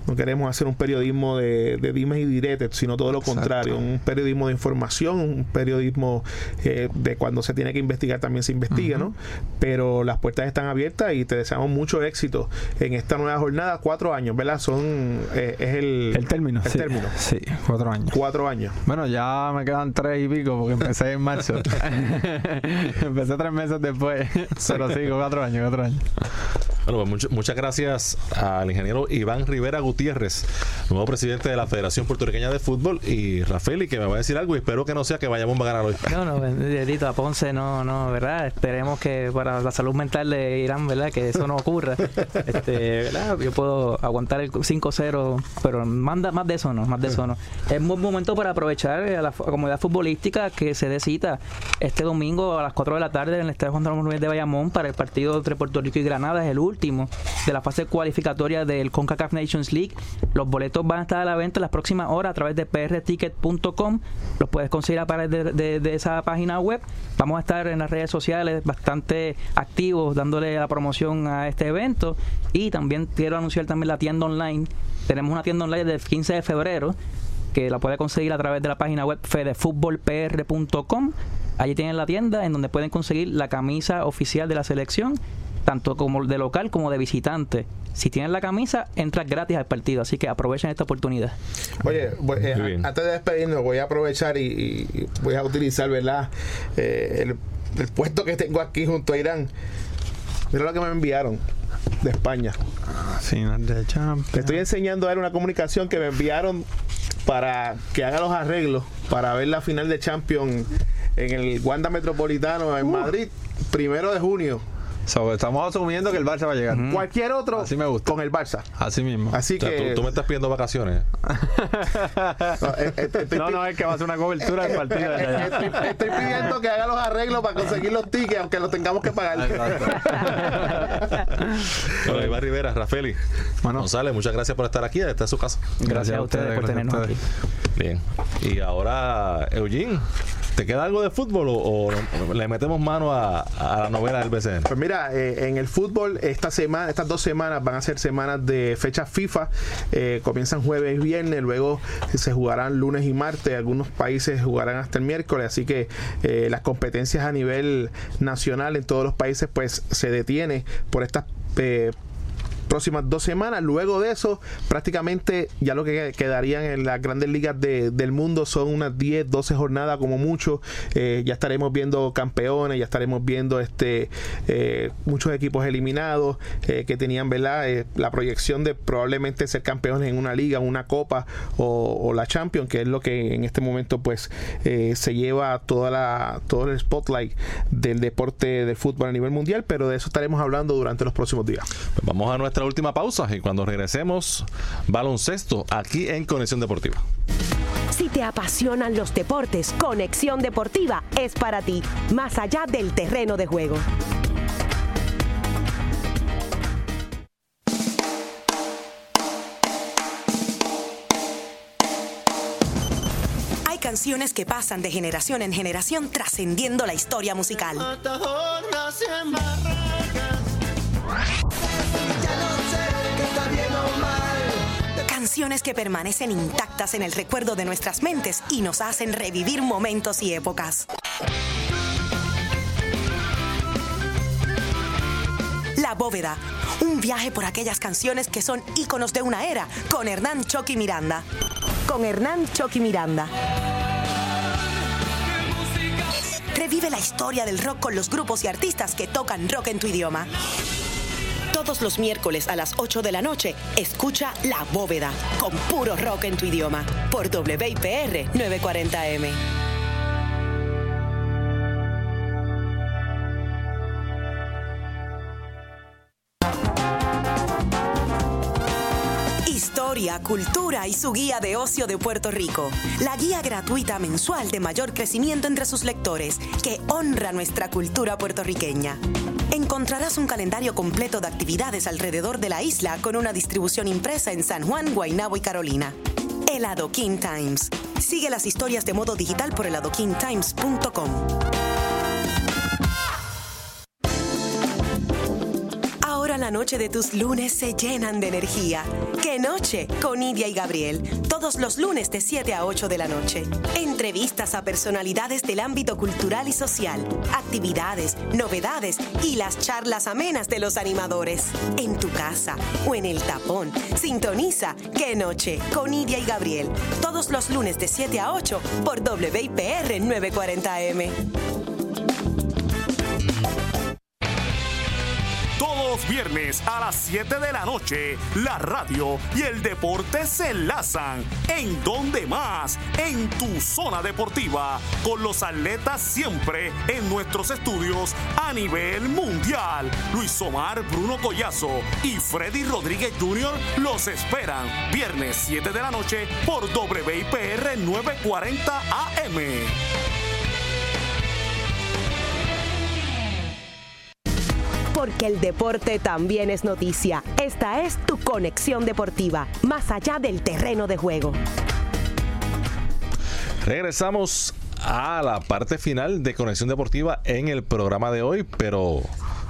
No queremos hacer un periodismo de, de dimes y diretes, sino todo lo Exacto. contrario, un periodismo de información, un periodismo eh, de cuando se tiene que investigar también se investiga, ¿no? Pero las puertas están abiertas y te deseamos mucho éxito en esta nueva jornada, cuatro años, ¿verdad? Son, eh, es el, El término. El sí. término. Sí, cuatro años. Cuatro años. Bueno, ya me quedan tres y pico porque empecé en marzo. empecé tres meses después. Pero sí, cuatro años, cuatro años. Bueno, pues much- muchas gracias al ingeniero Iván Rivera Gutiérrez, nuevo presidente de la Federación Puertorriqueña de Fútbol, y Rafael, y que me va a decir algo, y espero que no sea que vayamos a ganar hoy. No, no, bendito a Ponce, no, no, ¿verdad? Esperemos que para la salud mental de Irán, ¿verdad? Que eso no ocurra. Este, ¿verdad? Yo puedo aguantar el 5-0, pero manda, más de eso no, más de eso no. Es un buen momento para aprovechar a la comunidad futbolística que se dé cita este domingo a las 4 de la tarde en el Estadio Juan Ramón Núñez de Bayamón para el partido entre Puerto Rico y Granada, es el último de la fase cualificatoria del CONCACAF Nations League. Los boletos van a estar a la venta en las próximas horas a través de prticket.com. Los puedes conseguir a través de, de- de esa página web. Vamos a estar en las redes sociales bastante activos dándole la promoción a este evento. Y también quiero anunciar también la tienda online. Tenemos una tienda online del 15 de febrero que la puede conseguir a través de la página web fedefutbolpr.com. Allí tienen la tienda en donde pueden conseguir la camisa oficial de la selección, tanto como de local como de visitante. Si tienen la camisa, entras gratis al partido, así que aprovechen esta oportunidad. Oye, eh, bien. antes de despedirnos, voy a aprovechar y, y- y voy a utilizar, ¿verdad? Eh, el, el puesto que tengo aquí junto a Irán. Mira lo que me enviaron de España. Final de Champions. Le estoy enseñando a él una comunicación que me enviaron para que haga los arreglos para ver la final de Champions en el Wanda Metropolitano en Madrid, primero de junio. So, estamos asumiendo que el Barça va a llegar. Cualquier otro Así me gusta. con el Barça. Así mismo. Así O sea, que. tú, tú me estás pidiendo vacaciones. no, eh, eh, estoy- No, no, es que va a ser una cobertura del partido. desde allá. Estoy, estoy pidiendo que haga los arreglos para conseguir los tickets, aunque los tengamos que pagar. Bueno, Iván Rivera, Rafael, Bueno. González, muchas gracias por estar aquí. Esta es su casa. Gracias, a ustedes por gracias tenernos aquí. Bien. Y ahora, Eugene, ¿te queda algo de fútbol o, le metemos mano a, la novela del BCN? Pues mira, eh, en el fútbol esta semana, estas dos semanas van a ser semanas de fecha FIFA. Eh, comienzan jueves y viernes, luego se jugarán lunes y martes. Algunos países jugarán hasta el miércoles, así que eh, las competencias a nivel nacional en todos los países pues se detiene por estas eh, próximas dos semanas. Luego de eso, prácticamente ya lo que quedarían en las grandes ligas de- del mundo son unas 10, 12 jornadas como mucho. Eh, ya estaremos viendo campeones, ya estaremos viendo este eh, muchos equipos eliminados eh, que tenían ¿verdad? La proyección de probablemente ser campeones en una liga, una copa o, la Champions, que es lo que en este momento pues se lleva toda la, todo el spotlight del deporte del fútbol a nivel mundial, pero de eso estaremos hablando durante los próximos días. Pues vamos a nuestra última pausa y cuando regresemos, baloncesto aquí en Conexión Deportiva. Si te apasionan los deportes, Conexión Deportiva es para ti, más allá del terreno de juego. Hay canciones que pasan de generación en generación trascendiendo la historia musical canciones que permanecen intactas en el recuerdo de nuestras mentes y nos hacen revivir momentos y épocas. La Bóveda, un viaje por aquellas canciones que son íconos de una era, con Hernán Choqui Miranda. Con Hernán Choqui Miranda. Revive la historia del rock con los grupos y artistas que tocan rock en tu idioma. Todos los miércoles a las 8 de la noche, escucha La Bóveda con puro rock en tu idioma por WIPR 940M. Historia, cultura y su guía de ocio de Puerto Rico. La guía gratuita mensual de mayor crecimiento entre sus lectores que honra nuestra cultura puertorriqueña. Encontrarás un calendario completo de actividades alrededor de la isla con una distribución impresa en San Juan, Guaynabo y Carolina. El Adoquin Times. Sigue las historias de modo digital por eladoquintimes.com. noche de tus lunes se llenan de energía. ¡Qué noche! Con Nidia y Gabriel. Todos los lunes de 7 a 8 de la noche. Entrevistas a personalidades del ámbito cultural y social. Actividades, novedades y las charlas amenas de los animadores. En tu casa o en el tapón. Sintoniza ¡Qué noche! Con Nidia y Gabriel. Todos los lunes de 7 a 8 por WIPR 940M. Los viernes a las 7 de la noche, la radio y el deporte se enlazan. ¿En donde más? En tu zona deportiva, con los atletas siempre en nuestros estudios a nivel mundial. Luis Omar, Bruno Collazo y Freddy Rodríguez Jr. los esperan. Viernes 7 de la noche por WIPR 940 AM. Porque el deporte también es noticia. Esta es tu conexión deportiva, más allá del terreno de juego. Regresamos a la parte final de Conexión Deportiva en el programa de hoy, pero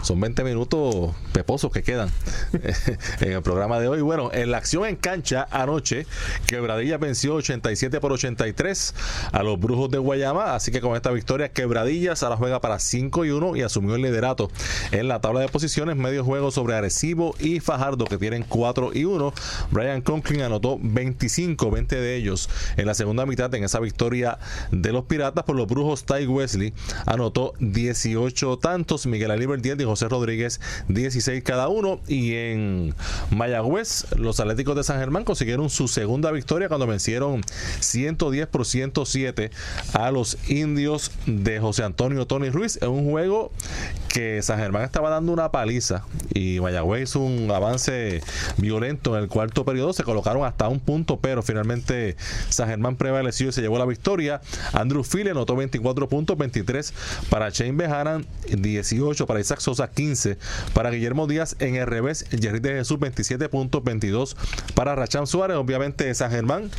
son 20 minutos peposos que quedan en el programa de hoy. Bueno, en la acción en cancha anoche, Quebradilla venció 87 por 83 a los Brujos de Guayama. Así que con esta victoria, Quebradillas ahora juega para 5 y 1 y asumió el liderato en la tabla de posiciones. Medio juego sobre Arecibo y Fajardo, que tienen 4 y 1. Brian Conklin anotó 25, 20 de ellos en la segunda mitad en esa victoria de los Piratas por los Brujos. Ty Wesley anotó 18 tantos. Miguel Aliber 10 y José Rodríguez 16 cada uno. Y en Mayagüez, los Atléticos de San Germán consiguieron su segunda victoria cuando vencieron 110 por 107 a los indios de José Antonio Tony Ruiz en un juego que San Germán estaba dando una paliza y Mayagüez hizo un avance violento en el cuarto periodo. Se colocaron hasta un punto, pero finalmente San Germán prevaleció y se llevó la victoria. Andrew File anotó 24 puntos, 23 para Shane Beharan, 18 para Isaac Sosa 15 para Guillermo Díaz en el revés, Jerry de Jesús 27 puntos, 22 para Rachán Suárez, obviamente San Germán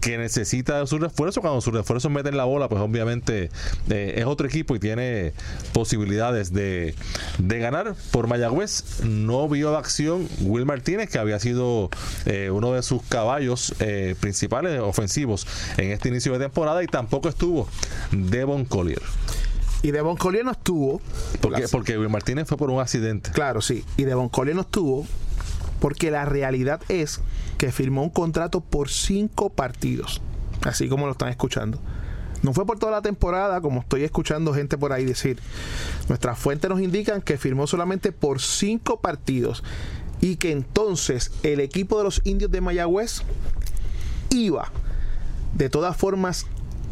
que necesita su refuerzo. Cuando sus refuerzos meten la bola, pues obviamente eh, es otro equipo y tiene posibilidades de, de, ganar. Por Mayagüez no vio acción Will Martínez, que había sido eh, uno de sus caballos eh, principales ofensivos en este inicio de temporada, y tampoco estuvo Devon Collier. Y Devon Collier no estuvo. Porque, Martínez fue por un accidente. Claro, sí. Y Devon Collier no estuvo porque la realidad es que firmó un contrato por cinco partidos. Así como lo están escuchando. No fue por toda la temporada, como estoy escuchando gente por ahí decir. Nuestras fuentes nos indican que firmó solamente por cinco partidos. Y que entonces el equipo de los indios de Mayagüez iba de todas formas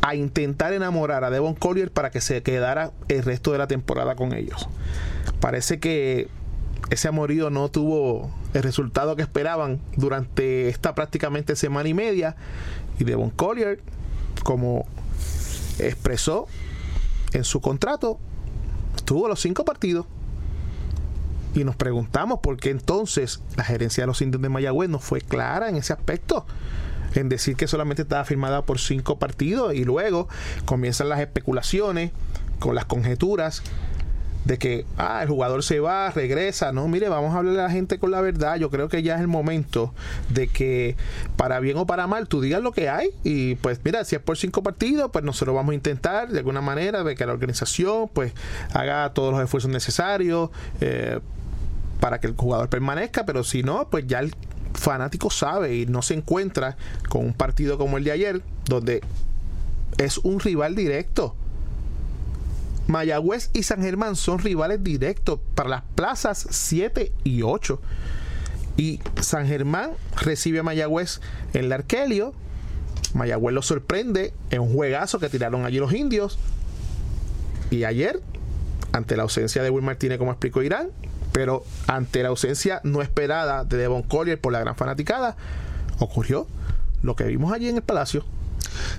a intentar enamorar a Devon Collier para que se quedara el resto de la temporada con ellos. Parece que ese amorío no tuvo el resultado que esperaban durante esta prácticamente semana y media. Y Devon Collier, como expresó en su contrato, estuvo los cinco partidos. Y nos preguntamos por qué entonces la gerencia de los indios de Mayagüez no fue clara en ese aspecto en decir que solamente estaba firmada por cinco partidos y luego comienzan las especulaciones con las conjeturas de que ah, el jugador se va, regresa. No, mire, vamos a hablarle a la gente con la verdad. Yo creo que ya es el momento de que, para bien o para mal, tú digas lo que hay. Y pues, mira, si es por cinco partidos, pues nosotros vamos a intentar de alguna manera de que la organización pues haga todos los esfuerzos necesarios. Eh, para que el jugador permanezca, pero si no, pues ya el fanático sabe y no se encuentra con un partido como el de ayer, donde es un rival directo. Mayagüez y San Germán son rivales directos para las plazas 7 y 8. Y San Germán recibe a Mayagüez en el Arquelio. Mayagüez lo sorprende en un juegazo que tiraron allí los indios. Y ayer, ante la ausencia de Will Martínez, como explicó Irán, pero ante la ausencia no esperada de Devon Collier por la gran fanaticada, ocurrió lo que vimos allí en el Palacio.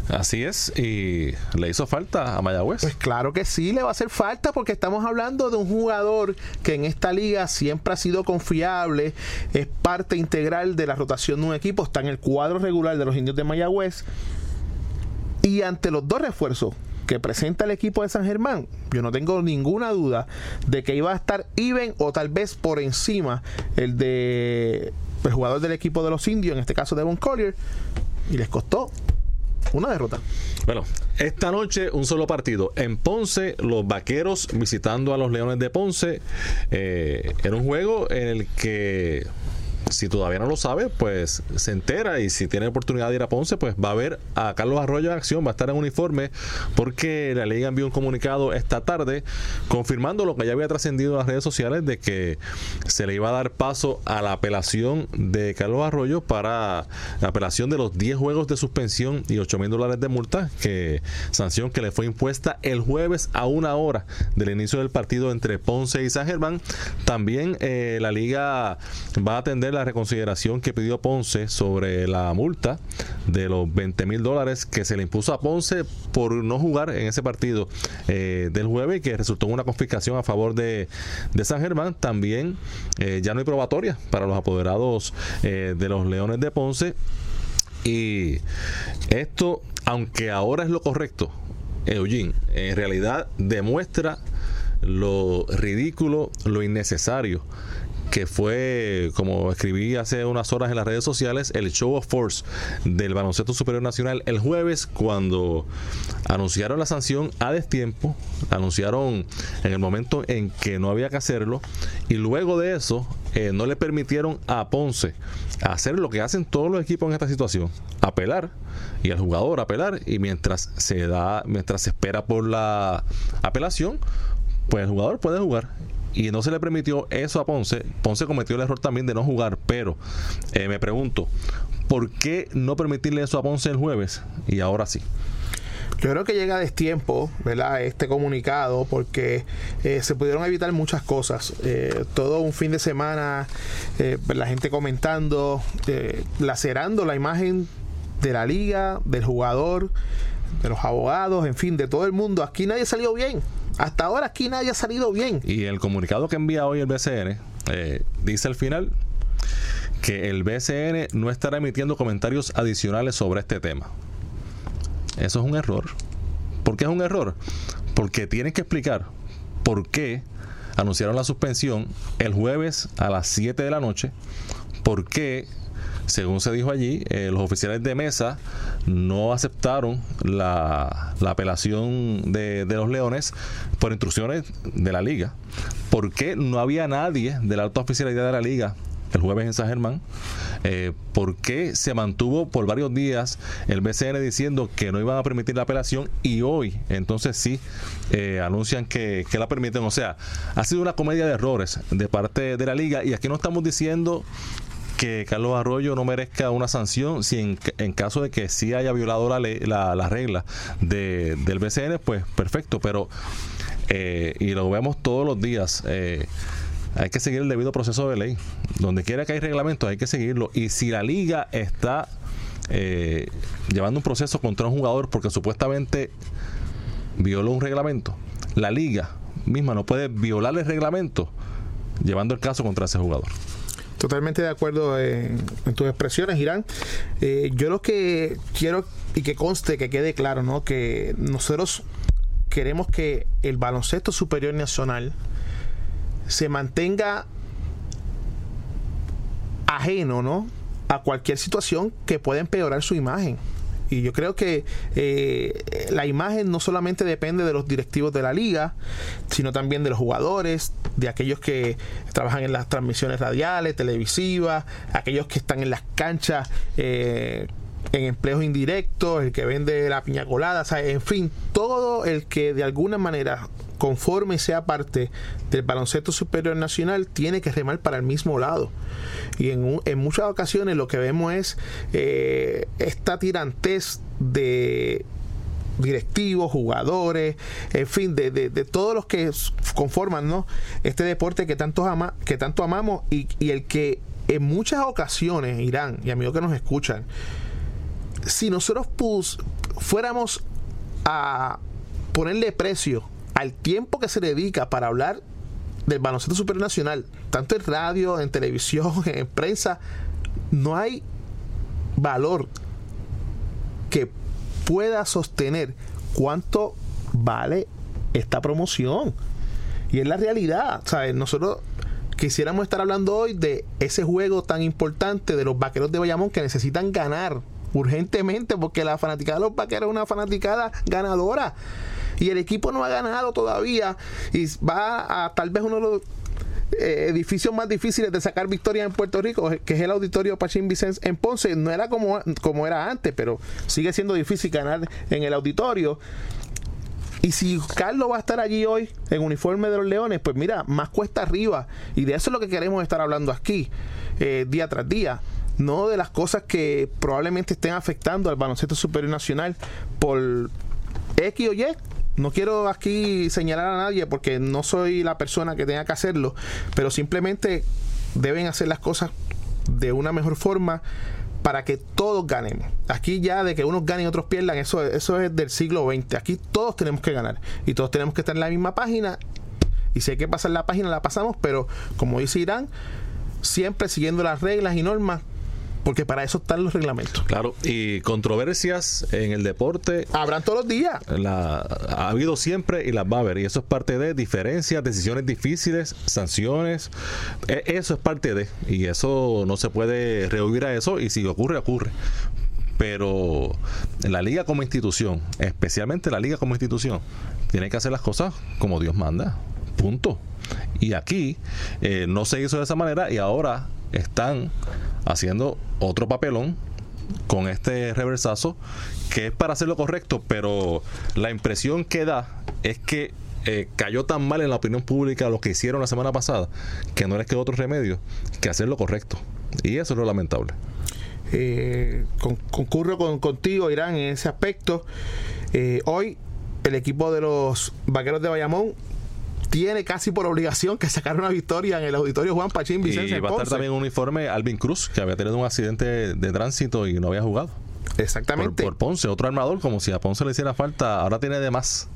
Así es, y le hizo falta a Mayagüez. Pues claro que sí, le va a hacer falta porque estamos hablando de un jugador que en esta liga siempre ha sido confiable, es parte integral de la rotación de un equipo, está en el cuadro regular de los indios de Mayagüez. Y ante los dos refuerzos que presenta el equipo de San Germán, yo no tengo ninguna duda de que iba a estar even o tal vez por encima el de el jugador del equipo de los indios, en este caso Devon Collier, y les costó una derrota. Bueno, esta noche un solo partido. En Ponce, los vaqueros visitando a los Leones de Ponce. Eh, era un juego en el que si todavía no lo sabe, pues se entera y si tiene oportunidad de ir a Ponce, pues va a ver a Carlos Arroyo en acción, va a estar en uniforme porque la liga envió un comunicado esta tarde confirmando lo que ya había trascendido en las redes sociales de que se le iba a dar paso a la apelación de Carlos Arroyo para la apelación de los 10 juegos de suspensión y 8 mil dólares de multa, que sanción que le fue impuesta el jueves a una hora del inicio del partido entre Ponce y San Germán. También eh, la liga va a atender la reconsideración que pidió Ponce sobre la multa de los 20 mil dólares que se le impuso a Ponce por no jugar en ese partido eh, del jueves y que resultó en una confiscación a favor de, de San Germán. También eh, ya no hay probatoria para los apoderados eh, de los Leones de Ponce. Y esto, aunque ahora es lo correcto, Eugene, en realidad demuestra lo ridículo, lo innecesario que fue, como escribí hace unas horas en las redes sociales, el show of force del Baloncesto Superior Nacional el jueves cuando anunciaron la sanción a destiempo, anunciaron en el momento en que no había que hacerlo y luego de eso eh, no le permitieron a Ponce hacer lo que hacen todos los equipos en esta situación, apelar y al jugador apelar y mientras se da, mientras se espera por la apelación, pues el jugador puede jugar y no se le permitió eso a Ponce. Ponce cometió el error también de no jugar, pero eh, me pregunto, ¿por qué no permitirle eso a Ponce el jueves y ahora sí? Yo creo que llega a destiempo, ¿verdad? Este comunicado, porque eh, se pudieron evitar muchas cosas. Eh, todo un fin de semana, la gente comentando, lacerando la imagen de la liga, del jugador, de los abogados, en fin, de todo el mundo. Aquí nadie salió bien. Hasta ahora aquí nadie ha salido bien. Y el comunicado que envía hoy el BCN eh, dice al final que el BCN no estará emitiendo comentarios adicionales sobre este tema. Eso es un error. ¿Por qué es un error? Porque tienen que explicar por qué anunciaron la suspensión el jueves a las 7 de la noche, por qué según se dijo allí, eh, los oficiales de mesa no aceptaron la, apelación de, los Leones por instrucciones de la liga. ¿Por qué no había nadie de la alta oficialidad de la liga el jueves en San Germán, eh, por qué se mantuvo por varios días el BCN diciendo que no iban a permitir la apelación y hoy entonces sí eh, anuncian que, la permiten. O sea, ha sido una comedia de errores de parte de la liga y aquí no estamos diciendo que Carlos Arroyo no merezca una sanción si en, caso de que sí haya violado la, ley, la, regla de, del BCN, pues perfecto, pero eh, y lo vemos todos los días. Eh, hay que seguir el debido proceso de ley. Donde quiera que hay reglamento, hay que seguirlo. Y si la liga está eh, llevando un proceso contra un jugador porque supuestamente violó un reglamento, la liga misma no puede violar el reglamento llevando el caso contra ese jugador. Totalmente de acuerdo en, tus expresiones, Irán. Eh, yo lo que quiero y que conste, que quede claro, ¿no? Que nosotros queremos que el baloncesto superior nacional se mantenga ajeno, ¿no? A cualquier situación que pueda empeorar su imagen. Y yo creo que eh, la imagen no solamente depende de los directivos de la liga, sino también de los jugadores, de aquellos que trabajan en las transmisiones radiales, televisivas, aquellos que están en las canchas. Eh, en empleos indirectos, el que vende la piña colada, en fin, todo el que de alguna manera conforme sea parte del baloncesto superior nacional, tiene que remar para el mismo lado. Y en, en muchas ocasiones lo que vemos es eh, esta tirantez de directivos, jugadores, en fin, de, de, todos los que conforman ¿no? este deporte que tanto, ama, que tanto amamos y, y el que en muchas ocasiones, Irán y amigos que nos escuchan, si nosotros pus, fuéramos a ponerle precio al tiempo que se dedica para hablar del baloncesto supernacional, tanto en radio, en televisión, en prensa, no hay valor que pueda sostener cuánto vale esta promoción. Y es la realidad. ¿sabes? Nosotros quisiéramos estar hablando hoy de ese juego tan importante de los vaqueros de Bayamón que necesitan ganar urgentemente porque la fanaticada de los vaqueros es una fanaticada ganadora y el equipo no ha ganado todavía y va a tal vez uno de los eh, edificios más difíciles de sacar victoria en Puerto Rico, que es el auditorio Pachín Vicens en Ponce. No era como, como era antes, pero sigue siendo difícil ganar en el auditorio. Y si Carlos va a estar allí hoy en uniforme de los Leones, pues mira, más cuesta arriba. Y de eso es lo que queremos estar hablando aquí, eh, día tras día. No de las cosas que probablemente estén afectando al baloncesto superior nacional por X o Y no quiero aquí señalar a nadie porque no soy la persona que tenga que hacerlo, pero simplemente deben hacer las cosas de una mejor forma para que todos ganemos. Aquí ya de que unos ganen y otros pierdan, eso, eso es del siglo XX. Aquí todos tenemos que ganar y todos tenemos que estar en la misma página. Y si hay que pasar la página, la pasamos, pero como dice Irán, siempre siguiendo las reglas y normas porque para eso están los reglamentos. Claro, y controversias en el deporte. Habrán todos los días. La, ha habido siempre y las va a haber. Y eso es parte de diferencias, decisiones difíciles, sanciones. E, eso es parte de. Y eso no se puede rehuir a eso. Y si ocurre, ocurre. Pero la liga como institución, especialmente la liga como institución, tiene que hacer las cosas como Dios manda. Punto. Y aquí eh, no se hizo de esa manera y ahora están haciendo otro papelón con este reversazo que es para hacer lo correcto, pero la impresión que da es que eh, cayó tan mal en la opinión pública lo que hicieron la semana pasada que no les quedó otro remedio que hacer lo correcto. Y eso es lo lamentable. Eh, concurro con, contigo, Irán, en ese aspecto. Eh, hoy el equipo de los Vaqueros de Bayamón tiene casi por obligación que sacar una victoria en el auditorio Juan Pachín Vicente. Y va a estar también un uniforme Alvin Cruz, que había tenido un accidente de tránsito y no había jugado. Exactamente. Por, Ponce, otro armador, como si a Ponce le hiciera falta, ahora tiene de más.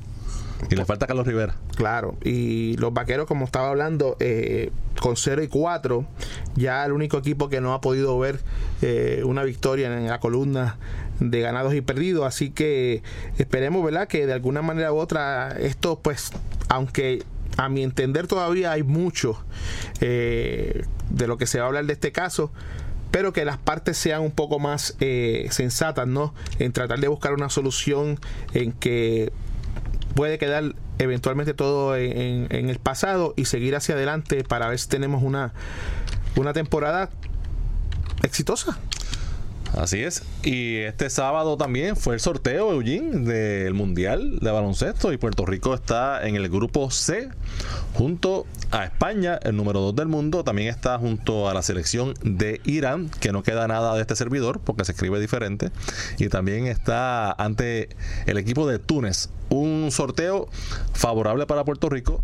Y le falta Carlos Rivera. Claro, y los vaqueros, como estaba hablando, eh, con 0 y 4, ya el único equipo que no ha podido ver eh, una victoria en la columna de ganados y perdidos. Así que esperemos, ¿verdad?, que de alguna manera u otra esto, pues, aunque a mi entender todavía hay mucho eh, de lo que se va a hablar de este caso pero que las partes sean un poco más eh, sensatas, ¿no? En tratar de buscar una solución en que puede quedar eventualmente todo en, en, el pasado y seguir hacia adelante para ver si tenemos una, una temporada exitosa. Así es. Y este sábado también fue el sorteo, Eugene, del Mundial de Baloncesto. Y Puerto Rico está en el grupo C, junto a España, el número 2 del mundo. También está junto a la selección de Irán, que no queda nada de este servidor, porque se escribe diferente. Y también está ante el equipo de Túnez. Un sorteo favorable para Puerto Rico.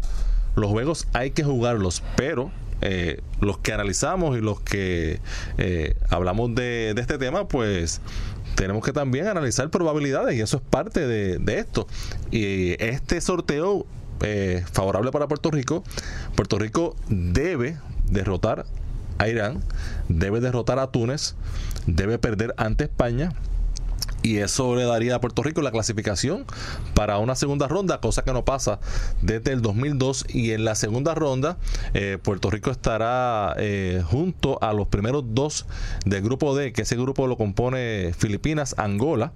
Los juegos hay que jugarlos, pero eh, los que analizamos y los que eh, hablamos de, este tema, pues tenemos que también analizar probabilidades y eso es parte de, esto. Y este sorteo eh, favorable para Puerto Rico, Puerto Rico debe derrotar a Irán, debe derrotar a Túnez, debe perder ante España y eso le daría a Puerto Rico la clasificación para una segunda ronda, cosa que no pasa desde el 2002 y en la segunda ronda eh, Puerto Rico estará eh, junto a los primeros dos del grupo D, que ese grupo lo compone Filipinas, Angola,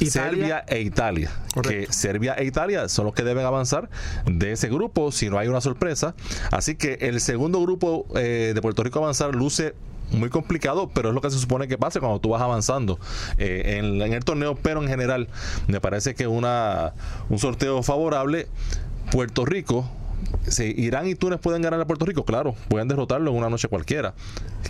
Serbia e Italia. Que Serbia e Italia son los que deben avanzar de ese grupo si no hay una sorpresa. Así que el segundo grupo eh, de Puerto Rico avanzar luce muy complicado, pero es lo que se supone que pase cuando tú vas avanzando eh, en, el torneo, pero en general me parece que una un sorteo favorable. Puerto Rico si Irán y Túnez pueden ganar a Puerto Rico, claro, pueden derrotarlo en una noche cualquiera.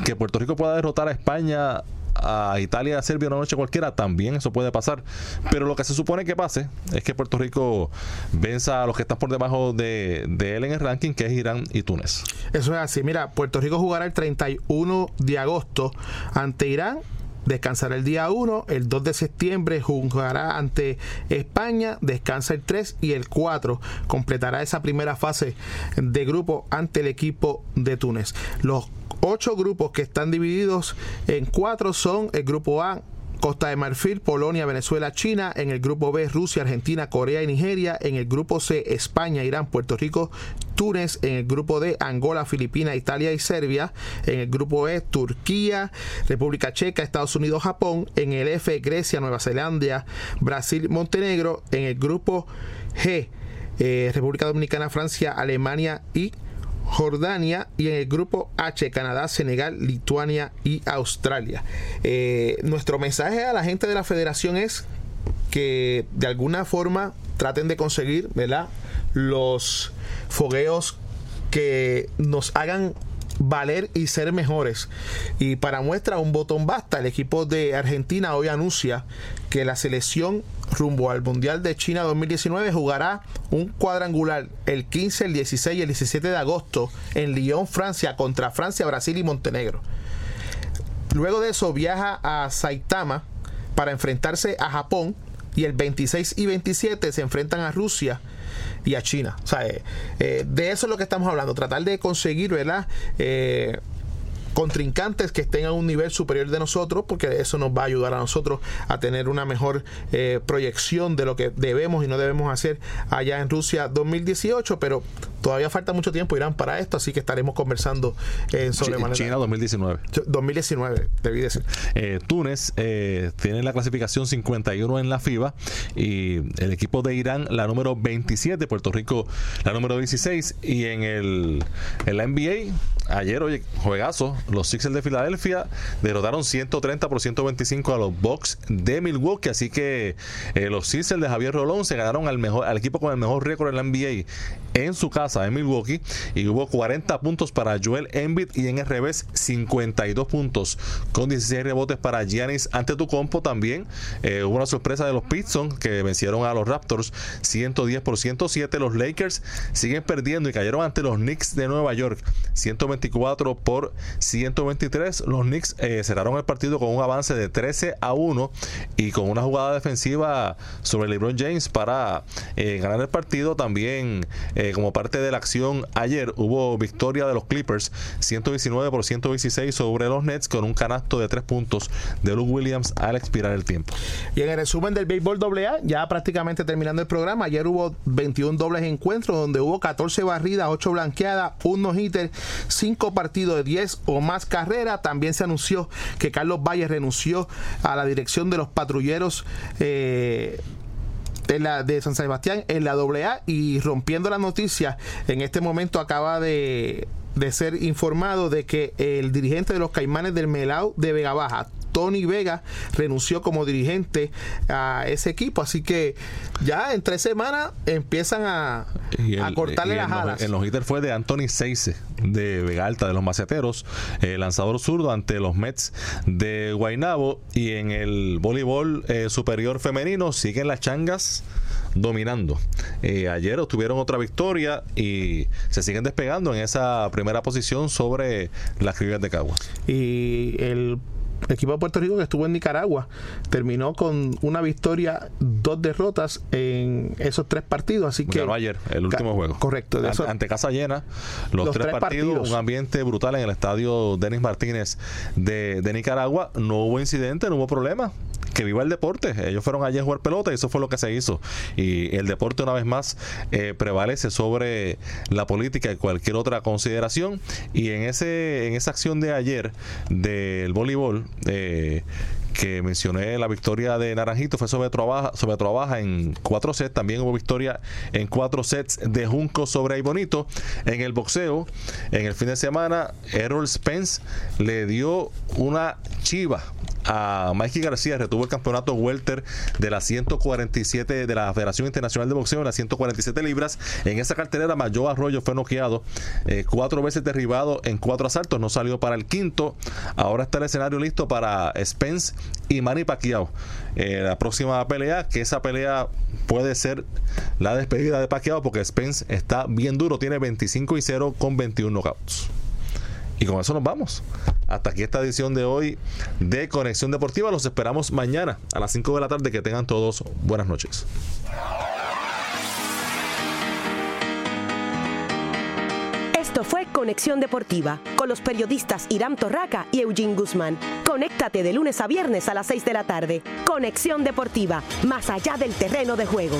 Que Puerto Rico pueda derrotar a España a Italia, a Serbia una noche cualquiera, también eso puede pasar. Pero lo que se supone que pase es que Puerto Rico venza a los que están por debajo de, de él en el ranking, que es Irán y Túnez. Eso es así. Mira, Puerto Rico jugará el 31 de agosto ante Irán descansará el día 1, el 2 de septiembre jugará ante España, descansa el 3 y el 4 completará esa primera fase de grupo ante el equipo de Túnez. Los ocho grupos que están divididos en cuatro son el grupo A, Costa de Marfil, Polonia, Venezuela, China. En el grupo B, Rusia, Argentina, Corea y Nigeria. En el grupo C, España, Irán, Puerto Rico, Túnez. En el grupo D, Angola, Filipinas, Italia y Serbia. En el grupo E, Turquía, República Checa, Estados Unidos, Japón. En el F, Grecia, Nueva Zelanda, Brasil, Montenegro. En el grupo G, eh, República Dominicana, Francia, Alemania y Jordania y en el grupo H, Canadá, Senegal, Lituania y Australia. Eh, nuestro mensaje a la gente de la federación es que de alguna forma traten de conseguir ¿verdad? los fogueos que nos hagan valer y ser mejores. Y para muestra un botón basta, el equipo de Argentina hoy anuncia que la selección rumbo al Mundial de China 2019 jugará un cuadrangular el 15, el 16 y el 17 de agosto en Lyon, Francia, contra Francia, Brasil y Montenegro. Luego de eso viaja a Saitama para enfrentarse a Japón y el 26 y 27 se enfrentan a Rusia y a China. O sea, eh, eh, de eso es lo que estamos hablando, tratar de conseguir, ¿verdad? Eh, contrincantes que estén a un nivel superior de nosotros, porque eso nos va a ayudar a nosotros a tener una mejor eh, proyección de lo que debemos y no debemos hacer allá en Rusia 2018, pero todavía falta mucho tiempo, Irán, para esto, así que estaremos conversando en sobre China 2019. 2019, debí decir. Eh, Túnez eh, tiene la clasificación 51 en la FIBA y el equipo de Irán la número 27, Puerto Rico la número 16 y en el en la NBA ayer, oye, juegazo, los Sixers de Filadelfia derrotaron 130 por 125 a los Bucks de Milwaukee, así que eh, los Sixers de Javier Rolón se ganaron al mejor al equipo con el mejor récord en la NBA en su casa en Milwaukee. Y hubo 40 puntos para Joel Embiid y en el revés 52 puntos. Con 16 rebotes para Giannis ante tu compo también. Eh, hubo una sorpresa de los Pistons que vencieron a los Raptors 110 por 107 los Lakers siguen perdiendo y cayeron ante los Knicks de Nueva York 124 por 123 los Knicks eh, cerraron el partido con un avance de 13 a 1 y con una jugada defensiva sobre LeBron James para eh, ganar el partido también eh, como parte de la acción ayer hubo victoria de los Clippers 119 por 126 sobre los Nets con un canasto de 3 puntos de Luke Williams al expirar el tiempo. Y en el resumen del béisbol AA, ya prácticamente terminando el programa, ayer hubo 21 dobles encuentros donde hubo 14 barridas, 8 blanqueadas, 1 no-hitter, 5 partidos de 10 o más carreras. También se anunció que Carlos Valle renunció a la dirección de los patrulleros. Eh, de, la, de San Sebastián en la AA y rompiendo la noticia, en este momento acaba de, de ser informado de que el dirigente de los Caimanes del Melao de Vega Baja, Tony Vega, renunció como dirigente a ese equipo. Así que ya en tres semanas empiezan a, a cortarle las alas. En los hitters fue de Anthony Seize, de Vega Alta, de los Maceteros, eh, lanzador zurdo ante los Mets de Guaynabo. Y en el voleibol eh, superior femenino siguen las changas dominando. Eh, ayer obtuvieron otra victoria y se siguen despegando en esa primera posición sobre las criollas de Caguas. Y el equipo de Puerto Rico que estuvo en Nicaragua terminó con una victoria, dos derrotas en esos tres partidos. Así que ganó ayer, el último juego. Correcto. De eso, ante casa llena, los, tres, partidos, un ambiente brutal en el estadio Denis Martínez de, de Nicaragua. No hubo incidente, no hubo problema que viva el deporte. Ellos fueron allí a jugar pelota y eso fue lo que se hizo. Y el deporte una vez más eh, prevalece sobre la política y cualquier otra consideración. Y en ese en esa acción de ayer del voleibol, eh, que mencioné la victoria de Naranjito fue sobre Trabaja, sobre en cuatro sets. También hubo victoria en cuatro sets de Junco sobre Bonito. En el boxeo, en el fin de semana, Errol Spence le dio una chiva a Mikey García, retuvo el campeonato welter de las 147 de la Federación Internacional de Boxeo en las 147 libras. En esa cartelera, Mayo Arroyo fue noqueado eh, cuatro veces derribado en cuatro asaltos, no salió para el quinto. Ahora está el escenario listo para Spence y Manny Pacquiao. La próxima pelea, que esa pelea puede ser la despedida de Pacquiao porque Spence está bien duro, tiene 25 y 0 con 21 knockouts. Y con eso nos vamos. Hasta aquí esta edición de hoy de Conexión Deportiva. Los esperamos mañana a las 5 de la tarde. Que tengan todos buenas noches. Esto fue Conexión Deportiva con los periodistas Irán Torraca y Eugene Guzmán. Conéctate de lunes a viernes a las 6 de la tarde. Conexión Deportiva, más allá del terreno de juego.